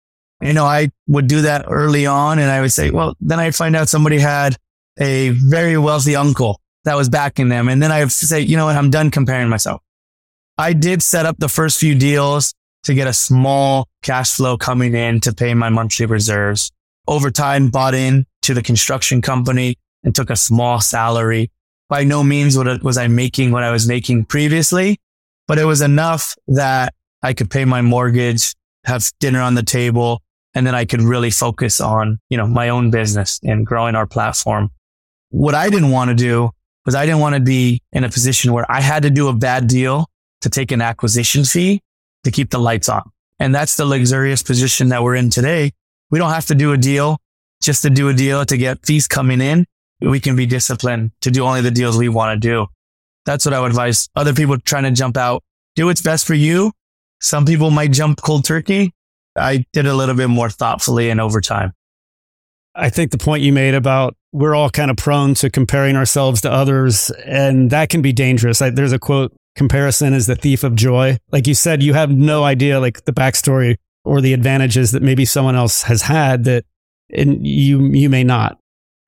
You know, I would do that early on and I would say, well, then I'd find out somebody had a very wealthy uncle that was backing them. And then I would say, you know what? I'm done comparing myself. I did set up the first few deals to get a small cash flow coming in to pay my monthly reserves. Over time, bought in to the construction company and took a small salary. By no means was I making what I was making previously, but it was enough that I could pay my mortgage, have dinner on the table, and then I could really focus on, you know, my own business and growing our platform. What I didn't want to do was I didn't want to be in a position where I had to do a bad deal to take an acquisition fee to keep the lights on. And that's the luxurious position that we're in today. We don't have to do a deal just to do a deal to get fees coming in. We can be disciplined to do only the deals we want to do. That's what I would advise other people trying to jump out. Do what's best for you. Some people might jump cold turkey. I did a little bit more thoughtfully and over time. I think the point you made about we're all kind of prone to comparing ourselves to others, and that can be dangerous. I, there's a quote comparison is the thief of joy. Like you said, you have no idea like the backstory or the advantages that maybe someone else has had that and you you may not.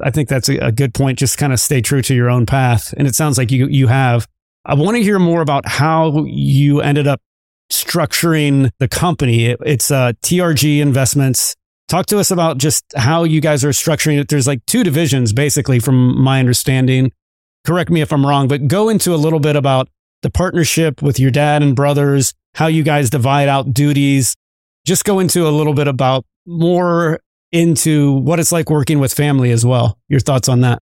I think that's a, a good point. Just kind of stay true to your own path. And it sounds like you you have. I want to hear more about how you ended up structuring the company. It, it's uh, TRG Investments. Talk to us about just how you guys are structuring it. There's like two divisions, basically, from my understanding. Correct me if I'm wrong, but go into a little bit about the partnership with your dad and brothers, how you guys divide out duties. Just go into a little bit about more into what it's like working with family as well. Your thoughts on that?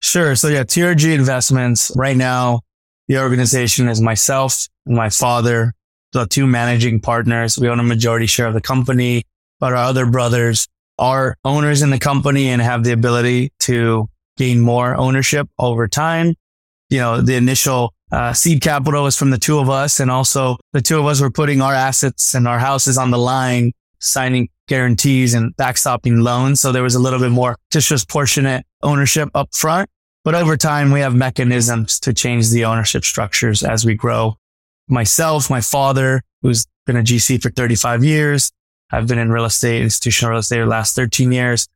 Sure. So yeah, TRG Investments right now, the organization is myself and my father, the two managing partners. We own a majority share of the company, but our other brothers are owners in the company and have the ability to gain more ownership over time. You know, the initial uh, seed capital was from the two of us. And also the two of us were putting our assets and our houses on the line, signing guarantees and backstopping loans. So there was a little bit more disproportionate ownership up front. But over time, we have mechanisms to change the ownership structures as we grow. Myself, my father, who's been a GC for 35 years. I've been in real estate, institutional real estate the last 13 years.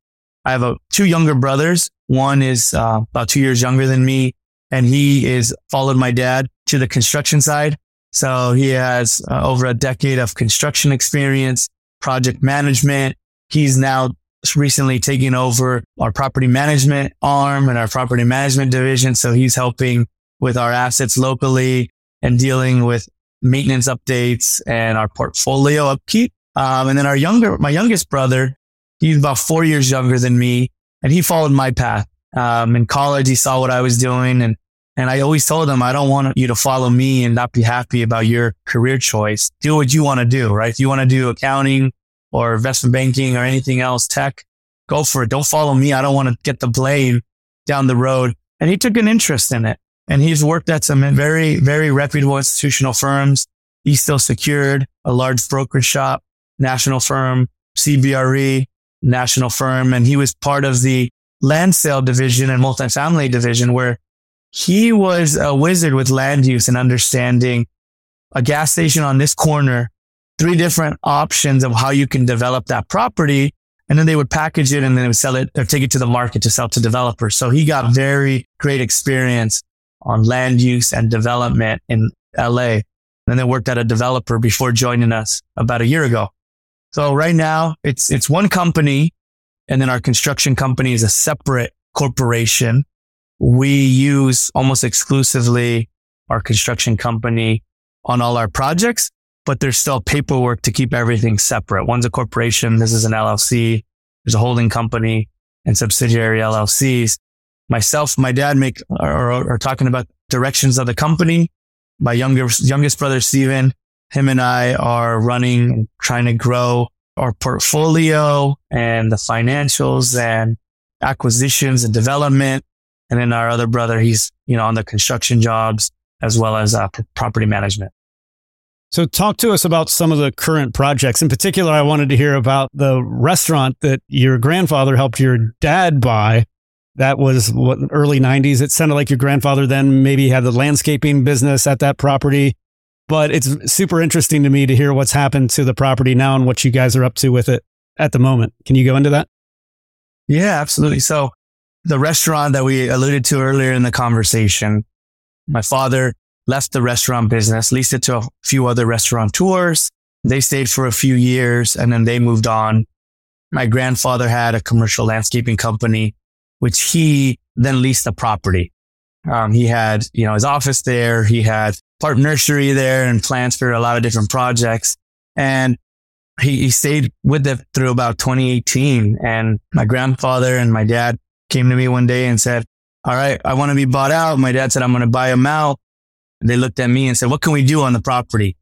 I have a, two younger brothers. One is uh, about two years younger than me and he is followed my dad to the construction side. So he has uh, over a decade of construction experience, project management. He's now recently taking over our property management arm and our property management division. So he's helping with our assets locally and dealing with maintenance updates and our portfolio upkeep. Um, and then our younger, my youngest brother, he's about four years younger than me and he followed my path. Um, in college, he saw what I was doing and, and I always told him, I don't want you to follow me and not be happy about your career choice. Do what you want to do, right? If you want to do accounting or investment banking or anything else, tech, go for it. Don't follow me. I don't want to get the blame down the road. And he took an interest in it and he's worked at some very, very reputable institutional firms. He still secured a large brokerage shop, national firm, CBRE, national firm. And he was part of the land sale division and multifamily division where he was a wizard with land use and understanding a gas station on this corner, three different options of how you can develop that property. And then they would package it and then they would sell it or take it to the market to sell to developers. So he got very great experience on land use and development in LA. And then worked at a developer before joining us about a year ago. So right now it's, it's one company and then our construction company is a separate corporation. We use almost exclusively our construction company on all our projects, but there's still paperwork to keep everything separate. One's a corporation. This is an LLC. There's a holding company and subsidiary LLCs. Myself, my dad make are, are talking about directions of the company. My younger, youngest brother, Steven, him and I are running, trying to grow our portfolio and the financials and acquisitions and development. And then our other brother, he's, you know, on the construction jobs as well as uh, property management. So, talk to us about some of the current projects. In particular, I wanted to hear about the restaurant that your grandfather helped your dad buy. That was what early 90s. It sounded like your grandfather then maybe had the landscaping business at that property. But it's super interesting to me to hear what's happened to the property now and what you guys are up to with it at the moment. Can you go into that? Yeah, absolutely. So, the restaurant that we alluded to earlier in the conversation, my father left the restaurant business, leased it to a few other restaurateurs. They stayed for a few years and then they moved on. My grandfather had a commercial landscaping company, which he then leased the property. Um, he had, you know, his office there. He had part nursery there and plans for a lot of different projects. And he, he stayed with it through about 2018. And my grandfather and my dad came to me one day and said, all right, I want to be bought out. My dad said, I'm going to buy him out. They looked at me and said, what can we do on the property?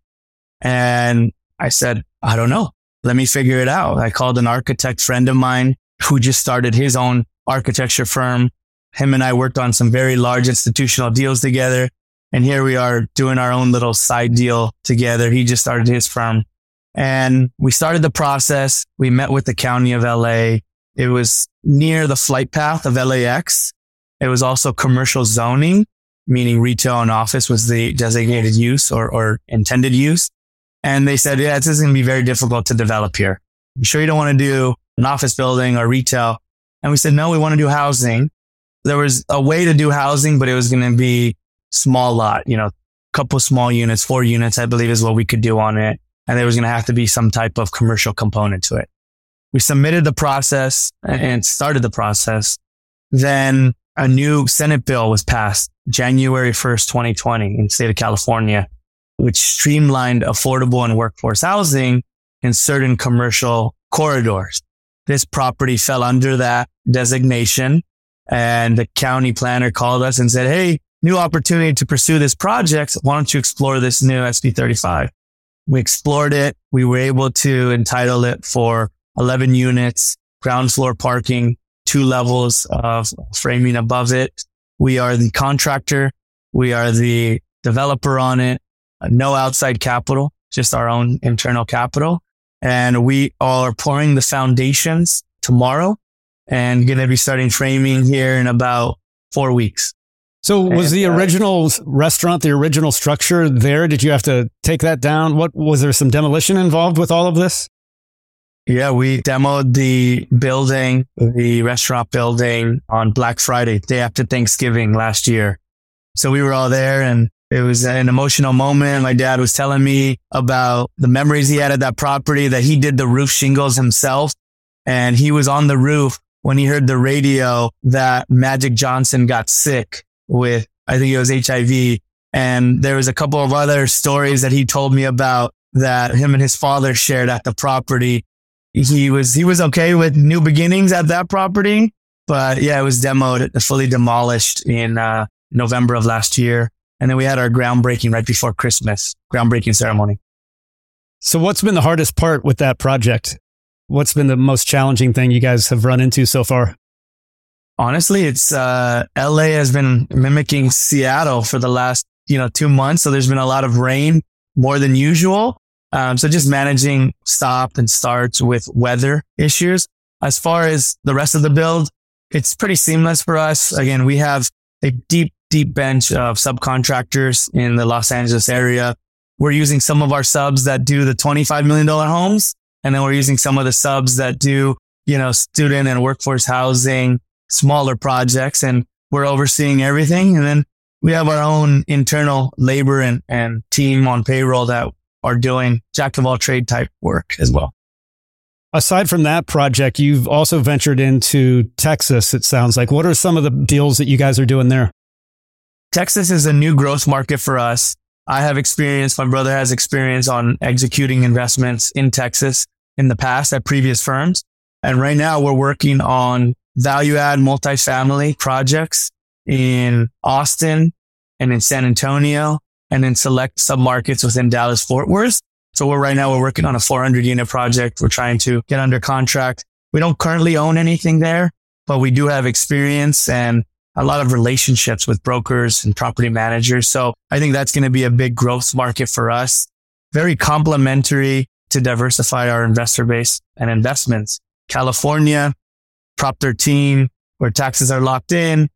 And I said, I don't know. Let me figure it out. I called an architect friend of mine who just started his own architecture firm. Him and I worked on some very large institutional deals together. And here we are doing our own little side deal together. He just started his firm and we started the process. We met with the county of LA. It was near the flight path of LAX. It was also commercial zoning meaning retail and office was the designated use or, or intended use. And they said, yeah, this is going to be very difficult to develop here. You sure you don't want to do an office building or retail? And we said, no, we want to do housing. There was a way to do housing, but it was going to be small lot, you know, a couple small units, four units, I believe is what we could do on it. And there was going to have to be some type of commercial component to it. We submitted the process and started the process. Then a new Senate bill was passed January 1st, 2020 in the state of California, which streamlined affordable and workforce housing in certain commercial corridors. This property fell under that designation and the county planner called us and said, Hey, new opportunity to pursue this project. Why don't you explore this new SB 35? We explored it. We were able to entitle it for 11 units, ground floor parking, two levels of framing above it. We are the contractor. We are the developer on it. No outside capital, just our own internal capital. And we are pouring the foundations tomorrow and going to be starting framing here in about four weeks. So was and, the uh, original uh, restaurant, the original structure there? Did you have to take that down? What was there some demolition involved with all of this? Yeah, we demoed the building, the restaurant building on Black Friday, day after Thanksgiving last year. So we were all there and it was an emotional moment. My dad was telling me about the memories he had at that property that he did the roof shingles himself. And he was on the roof when he heard the radio that Magic Johnson got sick with, I think it was HIV. And there was a couple of other stories that he told me about that him and his father shared at the property he was he was okay with new beginnings at that property, but yeah, it was demoed, fully demolished in uh, November of last year, and then we had our groundbreaking right before Christmas, groundbreaking ceremony. So, what's been the hardest part with that project? What's been the most challenging thing you guys have run into so far? Honestly, it's uh, LA has been mimicking Seattle for the last you know two months, so there's been a lot of rain more than usual. Um, so just managing stop and starts with weather issues. As far as the rest of the build, it's pretty seamless for us. Again, we have a deep, deep bench of subcontractors in the Los Angeles area. We're using some of our subs that do the $25 million homes. And then we're using some of the subs that do, you know, student and workforce housing, smaller projects. And we're overseeing everything. And then we have our own internal labor and, and team on payroll that are doing jack of all trade type work as well. Aside from that project, you've also ventured into Texas, it sounds like. What are some of the deals that you guys are doing there? Texas is a new growth market for us. I have experience, my brother has experience on executing investments in Texas in the past at previous firms. And right now we're working on value add multifamily projects in Austin and in San Antonio and then select sub markets within Dallas Fort Worth. So we're right now we're working on a 400 unit project. We're trying to get under contract. We don't currently own anything there, but we do have experience and a lot of relationships with brokers and property managers. So I think that's going to be a big growth market for us. very complementary to diversify our investor base and investments. California, Prop 13, where taxes are locked in.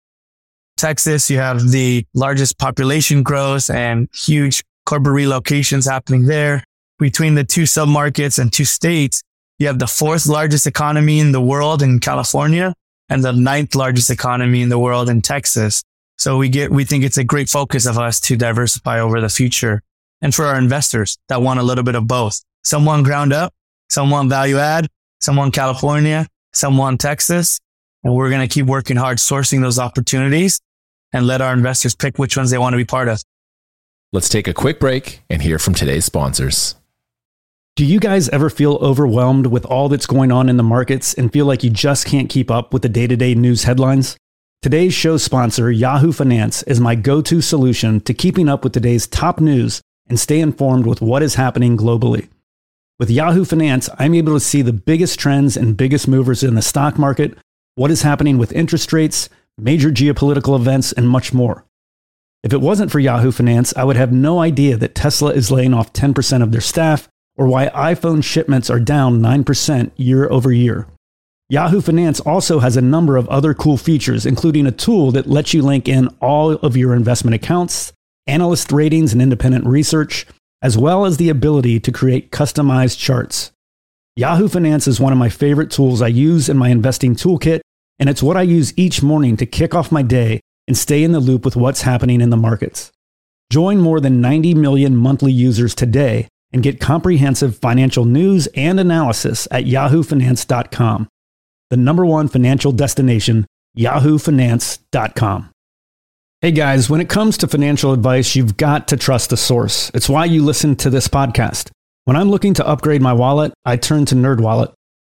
Texas, you have the largest population growth and huge corporate relocations happening there. Between the two submarkets and two states, you have the fourth largest economy in the world in California and the ninth largest economy in the world in Texas. So we get, we think it's a great focus of us to diversify over the future and for our investors that want a little bit of both. Someone ground up, someone value add, someone California, someone Texas. And we're going to keep working hard sourcing those opportunities and let our investors pick which ones they want to be part of. Let's take a quick break and hear from today's sponsors. Do you guys ever feel overwhelmed with all that's going on in the markets and feel like you just can't keep up with the day to day news headlines? Today's show sponsor, Yahoo Finance, is my go to solution to keeping up with today's top news and stay informed with what is happening globally. With Yahoo Finance, I'm able to see the biggest trends and biggest movers in the stock market, what is happening with interest rates, major geopolitical events, and much more. If it wasn't for Yahoo Finance, I would have no idea that Tesla is laying off 10% of their staff or why iPhone shipments are down 9% year over year. Yahoo Finance also has a number of other cool features, including a tool that lets you link in all of your investment accounts, analyst ratings, and independent research, as well as the ability to create customized charts. Yahoo Finance is one of my favorite tools I use in my investing toolkit, and it's what I use each morning to kick off my day and stay in the loop with what's happening in the markets. Join more than 90 million monthly users today and get comprehensive financial news and analysis at yahoofinance.com. The number one financial destination, yahoofinance.com. Hey guys, when it comes to financial advice, you've got to trust the source. It's why you listen to this podcast. When I'm looking to upgrade my wallet, I turn to NerdWallet.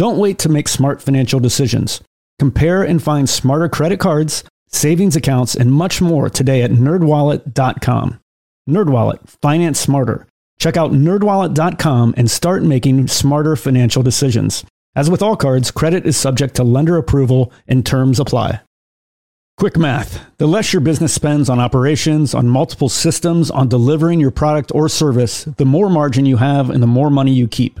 Don't wait to make smart financial decisions. Compare and find smarter credit cards, savings accounts, and much more today at nerdwallet.com. Nerdwallet, finance smarter. Check out nerdwallet.com and start making smarter financial decisions. As with all cards, credit is subject to lender approval and terms apply. Quick math the less your business spends on operations, on multiple systems, on delivering your product or service, the more margin you have and the more money you keep.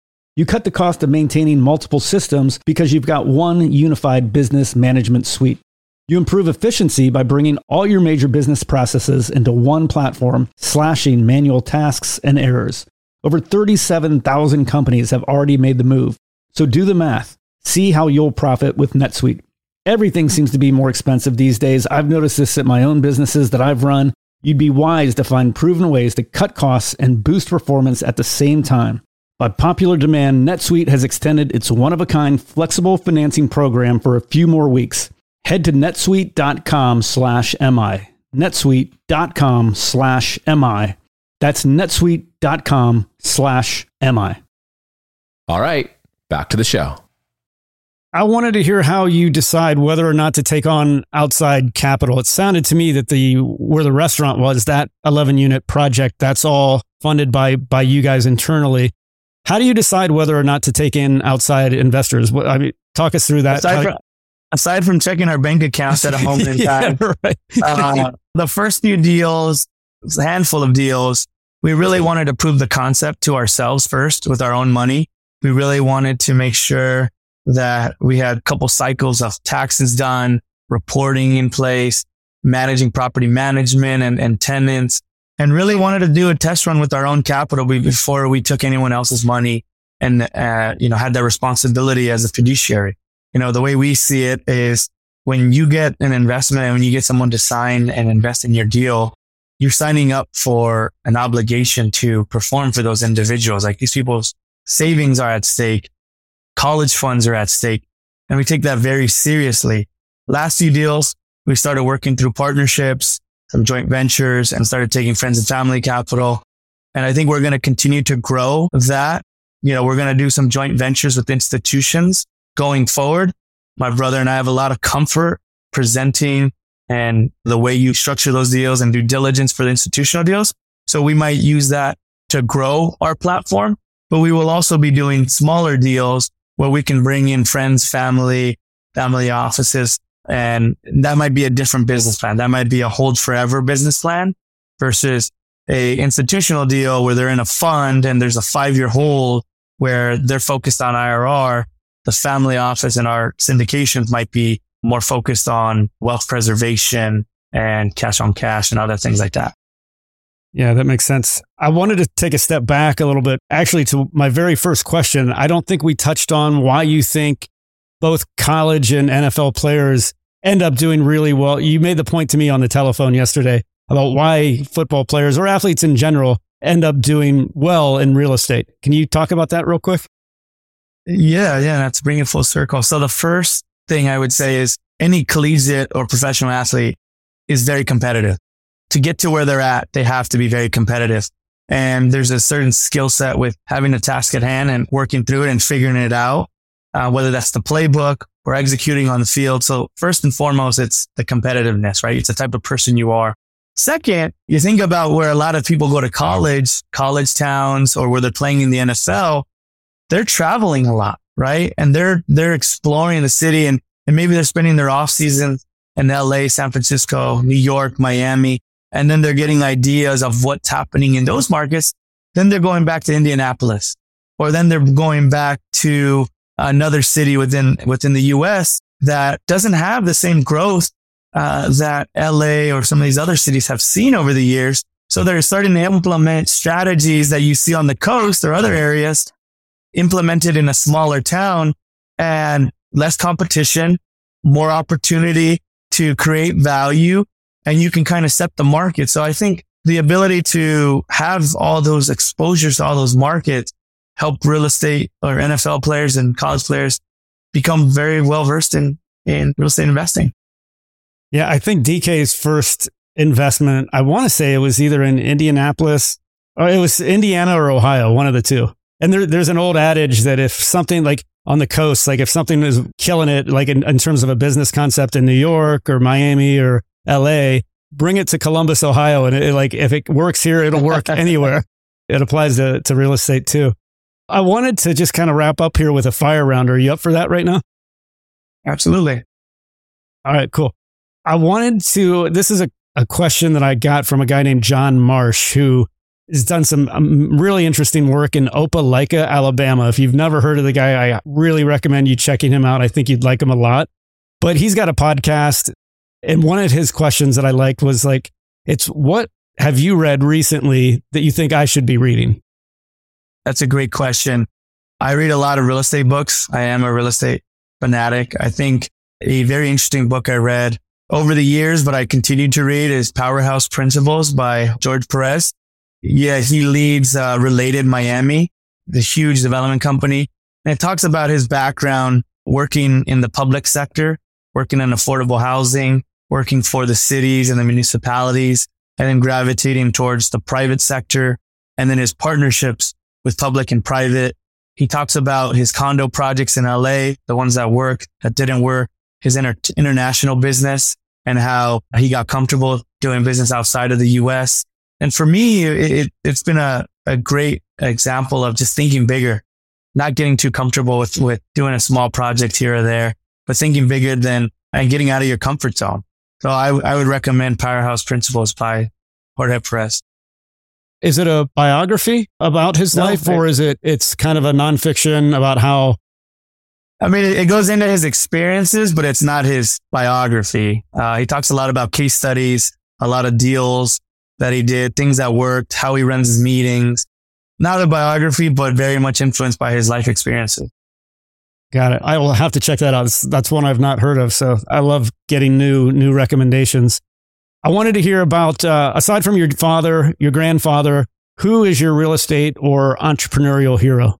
You cut the cost of maintaining multiple systems because you've got one unified business management suite. You improve efficiency by bringing all your major business processes into one platform, slashing manual tasks and errors. Over 37,000 companies have already made the move. So do the math. See how you'll profit with NetSuite. Everything seems to be more expensive these days. I've noticed this at my own businesses that I've run. You'd be wise to find proven ways to cut costs and boost performance at the same time. By popular demand, NetSuite has extended its one of a kind flexible financing program for a few more weeks. Head to netsuite.com slash MI. netsuite.com slash MI that's netsuite.com slash MI. All right, back to the show. I wanted to hear how you decide whether or not to take on outside capital. It sounded to me that the where the restaurant was, that 11 unit project, that's all funded by by you guys internally. How do you decide whether or not to take in outside investors? I mean, talk us through that. Aside, from, aside from checking our bank accounts at a moment in time, yeah, right. uh, the first few deals, a handful of deals, we really wanted to prove the concept to ourselves first with our own money. We really wanted to make sure that we had a couple cycles of taxes done, reporting in place, managing property management and, and tenants, and really wanted to do a test run with our own capital before we took anyone else's money and, uh, you know, had that responsibility as a fiduciary. You know, the way we see it is when you get an investment and when you get someone to sign and invest in your deal, you're signing up for an obligation to perform for those individuals. Like these people's savings are at stake. College funds are at stake. And we take that very seriously. Last few deals, we started working through partnerships, some joint ventures and started taking friends and family capital. And I think we're going to continue to grow that. You know, we're going to do some joint ventures with institutions going forward. My brother and I have a lot of comfort presenting and the way you structure those deals and due diligence for the institutional deals. So we might use that to grow our platform, but we will also be doing smaller deals where we can bring in friends, family, family offices. And that might be a different business plan. That might be a hold forever business plan versus a institutional deal where they're in a fund and there's a five year hold where they're focused on IRR. The family office and our syndications might be more focused on wealth preservation and cash on cash and other things like that. Yeah, that makes sense. I wanted to take a step back a little bit, actually, to my very first question. I don't think we touched on why you think both college and NFL players end up doing really well. You made the point to me on the telephone yesterday about why football players or athletes in general end up doing well in real estate. Can you talk about that real quick? Yeah, yeah, that's bringing full circle. So the first thing I would say is any collegiate or professional athlete is very competitive. To get to where they're at, they have to be very competitive. And there's a certain skill set with having a task at hand and working through it and figuring it out, uh, whether that's the playbook or executing on the field. So first and foremost, it's the competitiveness, right? It's the type of person you are. Second, you think about where a lot of people go to college, college towns, or where they're playing in the NFL. They're traveling a lot right? And they're, they're exploring the city and, and maybe they're spending their off season in LA, San Francisco, New York, Miami. And then they're getting ideas of what's happening in those markets. Then they're going back to Indianapolis or then they're going back to another city within, within the US that doesn't have the same growth uh, that LA or some of these other cities have seen over the years. So they're starting to implement strategies that you see on the coast or other areas implemented in a smaller town and less competition, more opportunity to create value and you can kind of set the market. So I think the ability to have all those exposures to all those markets help real estate or NFL players and college players become very well versed in, in real estate investing. Yeah. I think DK's first investment, I want to say it was either in Indianapolis or it was Indiana or Ohio, one of the two. And there, there's an old adage that if something like on the coast, like if something is killing it, like in, in terms of a business concept in New York or Miami or LA, bring it to Columbus, Ohio. And it, like, if it works here, it'll work anywhere. It applies to, to real estate too. I wanted to just kind of wrap up here with a fire round. Are you up for that right now? Absolutely. All right, cool. I wanted to, this is a, a question that I got from a guy named John Marsh, who has done some um, really interesting work in Opelika, Alabama. If you've never heard of the guy, I really recommend you checking him out. I think you'd like him a lot. But he's got a podcast. And one of his questions that I liked was like, it's what have you read recently that you think I should be reading? That's a great question. I read a lot of real estate books. I am a real estate fanatic. I think a very interesting book I read over the years, but I continue to read is Powerhouse Principles by George Perez. Yeah, he leads uh, Related Miami, the huge development company. And it talks about his background working in the public sector, working in affordable housing, working for the cities and the municipalities, and then gravitating towards the private sector and then his partnerships with public and private. He talks about his condo projects in LA, the ones that work, that didn't work, his inter- international business and how he got comfortable doing business outside of the US and for me, it, has been a, a great example of just thinking bigger, not getting too comfortable with, with doing a small project here or there, but thinking bigger than and getting out of your comfort zone. So I, I would recommend Powerhouse Principles by Jorge Perez. Is it a biography about his no, life or is it, it's kind of a nonfiction about how? I mean, it goes into his experiences, but it's not his biography. Uh, he talks a lot about case studies, a lot of deals, that he did, things that worked, how he runs his meetings. not a biography, but very much influenced by his life experiences. Got it. I will have to check that out. That's one I've not heard of. So I love getting new, new recommendations. I wanted to hear about, uh, aside from your father, your grandfather, who is your real estate or entrepreneurial hero?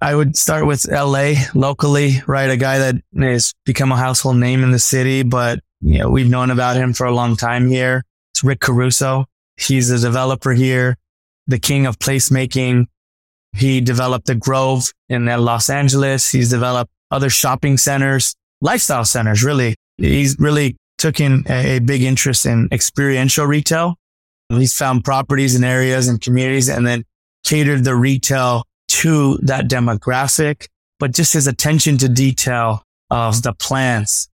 I would start with LA locally, right? A guy that has become a household name in the city, but you know, we've known about him for a long time here. It's Rick Caruso. He's a developer here, the king of placemaking. He developed the Grove in Los Angeles. He's developed other shopping centers, lifestyle centers, really. He's really took in a, a big interest in experiential retail. He's found properties and areas and communities and then catered the retail to that demographic, but just his attention to detail of the plants,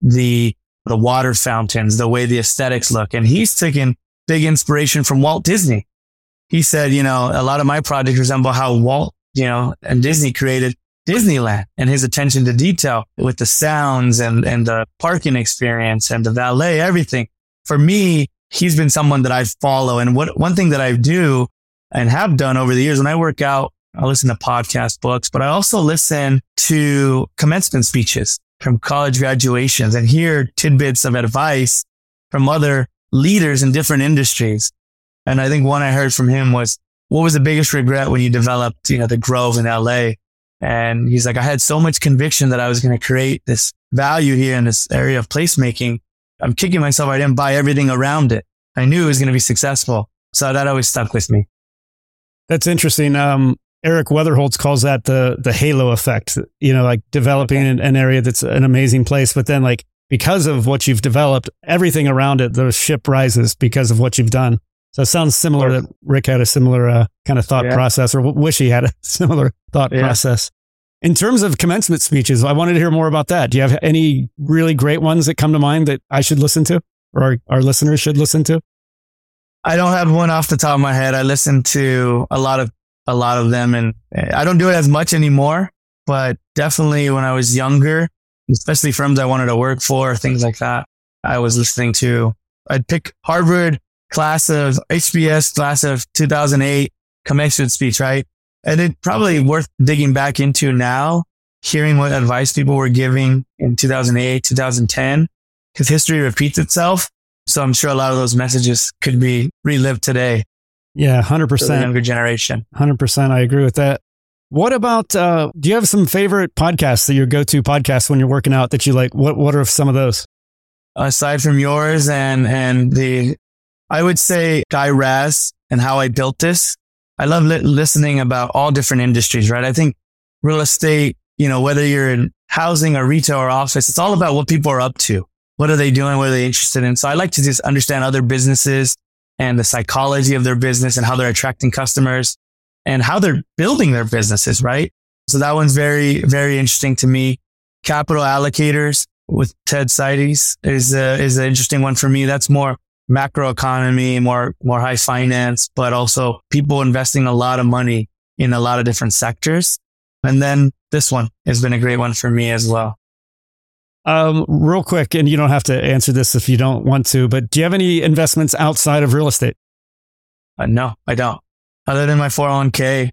the, the water fountains, the way the aesthetics look. And he's taken big inspiration from Walt Disney. He said, you know, a lot of my projects resemble how Walt, you know, and Disney created Disneyland and his attention to detail with the sounds and, and the parking experience and the valet, everything. For me, he's been someone that I follow. And what, one thing that I do and have done over the years when I work out, I listen to podcast books, but I also listen to commencement speeches from college graduations and hear tidbits of advice from other leaders in different industries. And I think one I heard from him was, what was the biggest regret when you developed, you know, the Grove in LA? And he's like, I had so much conviction that I was going to create this value here in this area of placemaking. I'm kicking myself. I didn't buy everything around it. I knew it was going to be successful. So that always stuck with me. That's interesting. Um, Eric Weatherholtz calls that the the halo effect. You know, like developing an, an, area that's an amazing place, but then like because of what you've developed, everything around it, the ship rises because of what you've done. So it sounds similar that Rick had a similar uh, kind of thought yeah. process, or wish he had a similar thought yeah. process. In terms of commencement speeches, I wanted to hear more about that. Do you have any really great ones that come to mind that I should listen to, or our, our listeners should listen to? I don't have one off the top of my head. I listen to a lot of a lot of them, and I don't do it as much anymore. But definitely when I was younger, especially firms I wanted to work for, things like that, I was listening to. I'd pick Harvard class of HBS class of 2008 commencement speech, right? And it probably worth digging back into now, hearing what advice people were giving in 2008, 2010, because history repeats itself. So I'm sure a lot of those messages could be relived today. Yeah, 100%. younger generation. 100%. I agree with that. What about, uh, do you have some favorite podcasts that your go-to podcasts when you're working out that you like? What, what are some of those? Aside from yours and, and the I would say Guy Raz and how I built this. I love li- listening about all different industries, right? I think real estate, you know, whether you're in housing or retail or office, it's all about what people are up to. What are they doing? What are they interested in? So I like to just understand other businesses and the psychology of their business and how they're attracting customers and how they're building their businesses, right? So that one's very, very interesting to me. Capital allocators with Ted Seides is a, is an interesting one for me. That's more macro economy, more, more high finance, but also people investing a lot of money in a lot of different sectors. And then this one has been a great one for me as well. Um, real quick, and you don't have to answer this if you don't want to, but do you have any investments outside of real estate? Uh, no, I don't. Other than my 401k,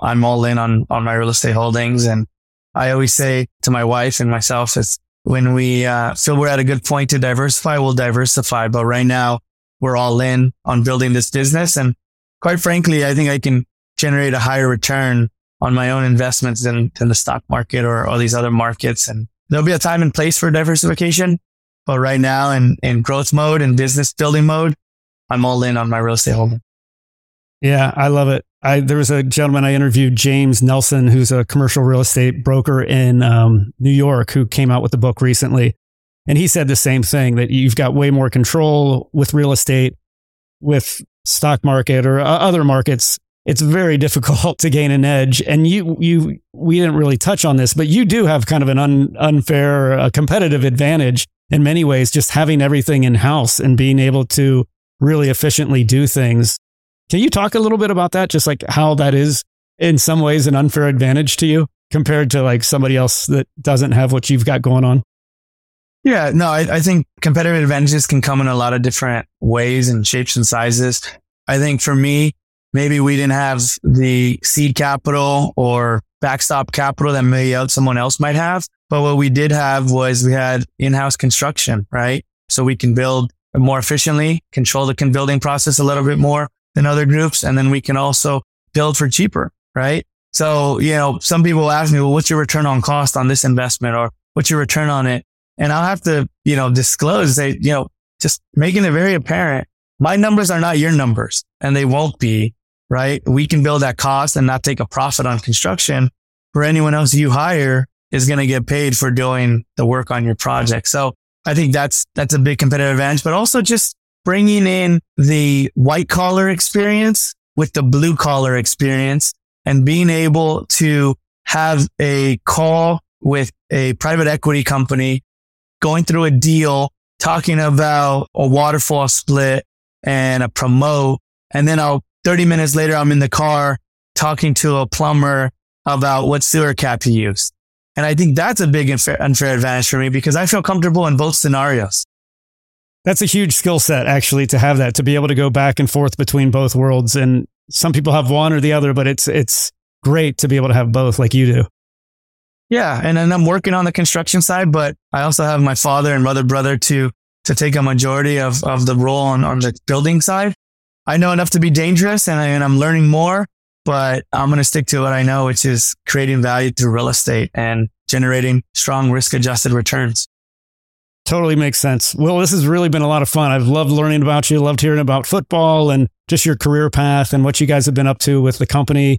I'm all in on, on my real estate holdings. And I always say to my wife and myself, it's when we uh, feel we're at a good point to diversify, we'll diversify. But right now, we're all in on building this business. And quite frankly, I think I can generate a higher return on my own investments than, than the stock market or all these other markets. And there'll be a time and place for diversification. But right now in, in growth mode and business building mode, I'm all in on my real estate holding. Yeah, I love it. I, there was a gentleman I interviewed, James Nelson, who's a commercial real estate broker in um, New York, who came out with the book recently. And he said the same thing that you've got way more control with real estate, with stock market or uh, other markets. It's very difficult to gain an edge. And you, you, we didn't really touch on this, but you do have kind of an un, unfair, uh, competitive advantage in many ways, just having everything in house and being able to really efficiently do things can you talk a little bit about that? Just like how that is in some ways an unfair advantage to you compared to like somebody else that doesn't have what you've got going on? Yeah, no, I, I think competitive advantages can come in a lot of different ways and shapes and sizes. I think for me, maybe we didn't have the seed capital or backstop capital that maybe someone else might have. But what we did have was we had in-house construction, right? So we can build more efficiently, control the building process a little bit more than other groups. And then we can also build for cheaper, right? So, you know, some people ask me, well, what's your return on cost on this investment or what's your return on it? And I'll have to, you know, disclose that, you know, just making it very apparent. My numbers are not your numbers and they won't be, right? We can build at cost and not take a profit on construction for anyone else you hire is going to get paid for doing the work on your project. So I think that's, that's a big competitive advantage, but also just bringing in the white collar experience with the blue collar experience and being able to have a call with a private equity company going through a deal, talking about a waterfall split and a promote. And then I'll 30 minutes later, I'm in the car talking to a plumber about what sewer cap to use. And I think that's a big unfair, unfair advantage for me because I feel comfortable in both scenarios. That's a huge skill set, actually, to have that, to be able to go back and forth between both worlds. And some people have one or the other, but it's, it's great to be able to have both like you do. Yeah. And then I'm working on the construction side, but I also have my father and mother brother to, to take a majority of, of the role on, on the building side. I know enough to be dangerous and, I, and I'm learning more, but I'm going to stick to what I know, which is creating value through real estate and generating strong risk adjusted returns. Totally makes sense. Well, this has really been a lot of fun. I've loved learning about you, loved hearing about football and just your career path and what you guys have been up to with the company.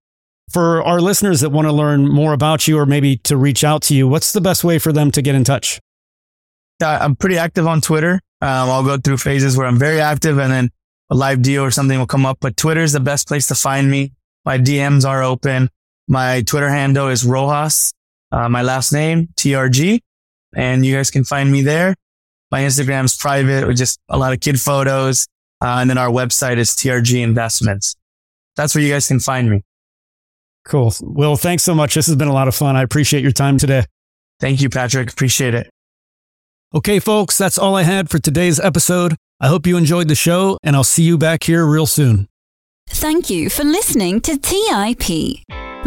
For our listeners that want to learn more about you or maybe to reach out to you, what's the best way for them to get in touch? I'm pretty active on Twitter. Um, I'll go through phases where I'm very active and then a live deal or something will come up, but Twitter is the best place to find me. My DMs are open. My Twitter handle is Rojas, uh, my last name, TRG and you guys can find me there. My Instagram's private with just a lot of kid photos. Uh, and then our website is TRG Investments. That's where you guys can find me. Cool. Well, thanks so much. This has been a lot of fun. I appreciate your time today. Thank you, Patrick. Appreciate it. Okay, folks, that's all I had for today's episode. I hope you enjoyed the show, and I'll see you back here real soon. Thank you for listening to TIP.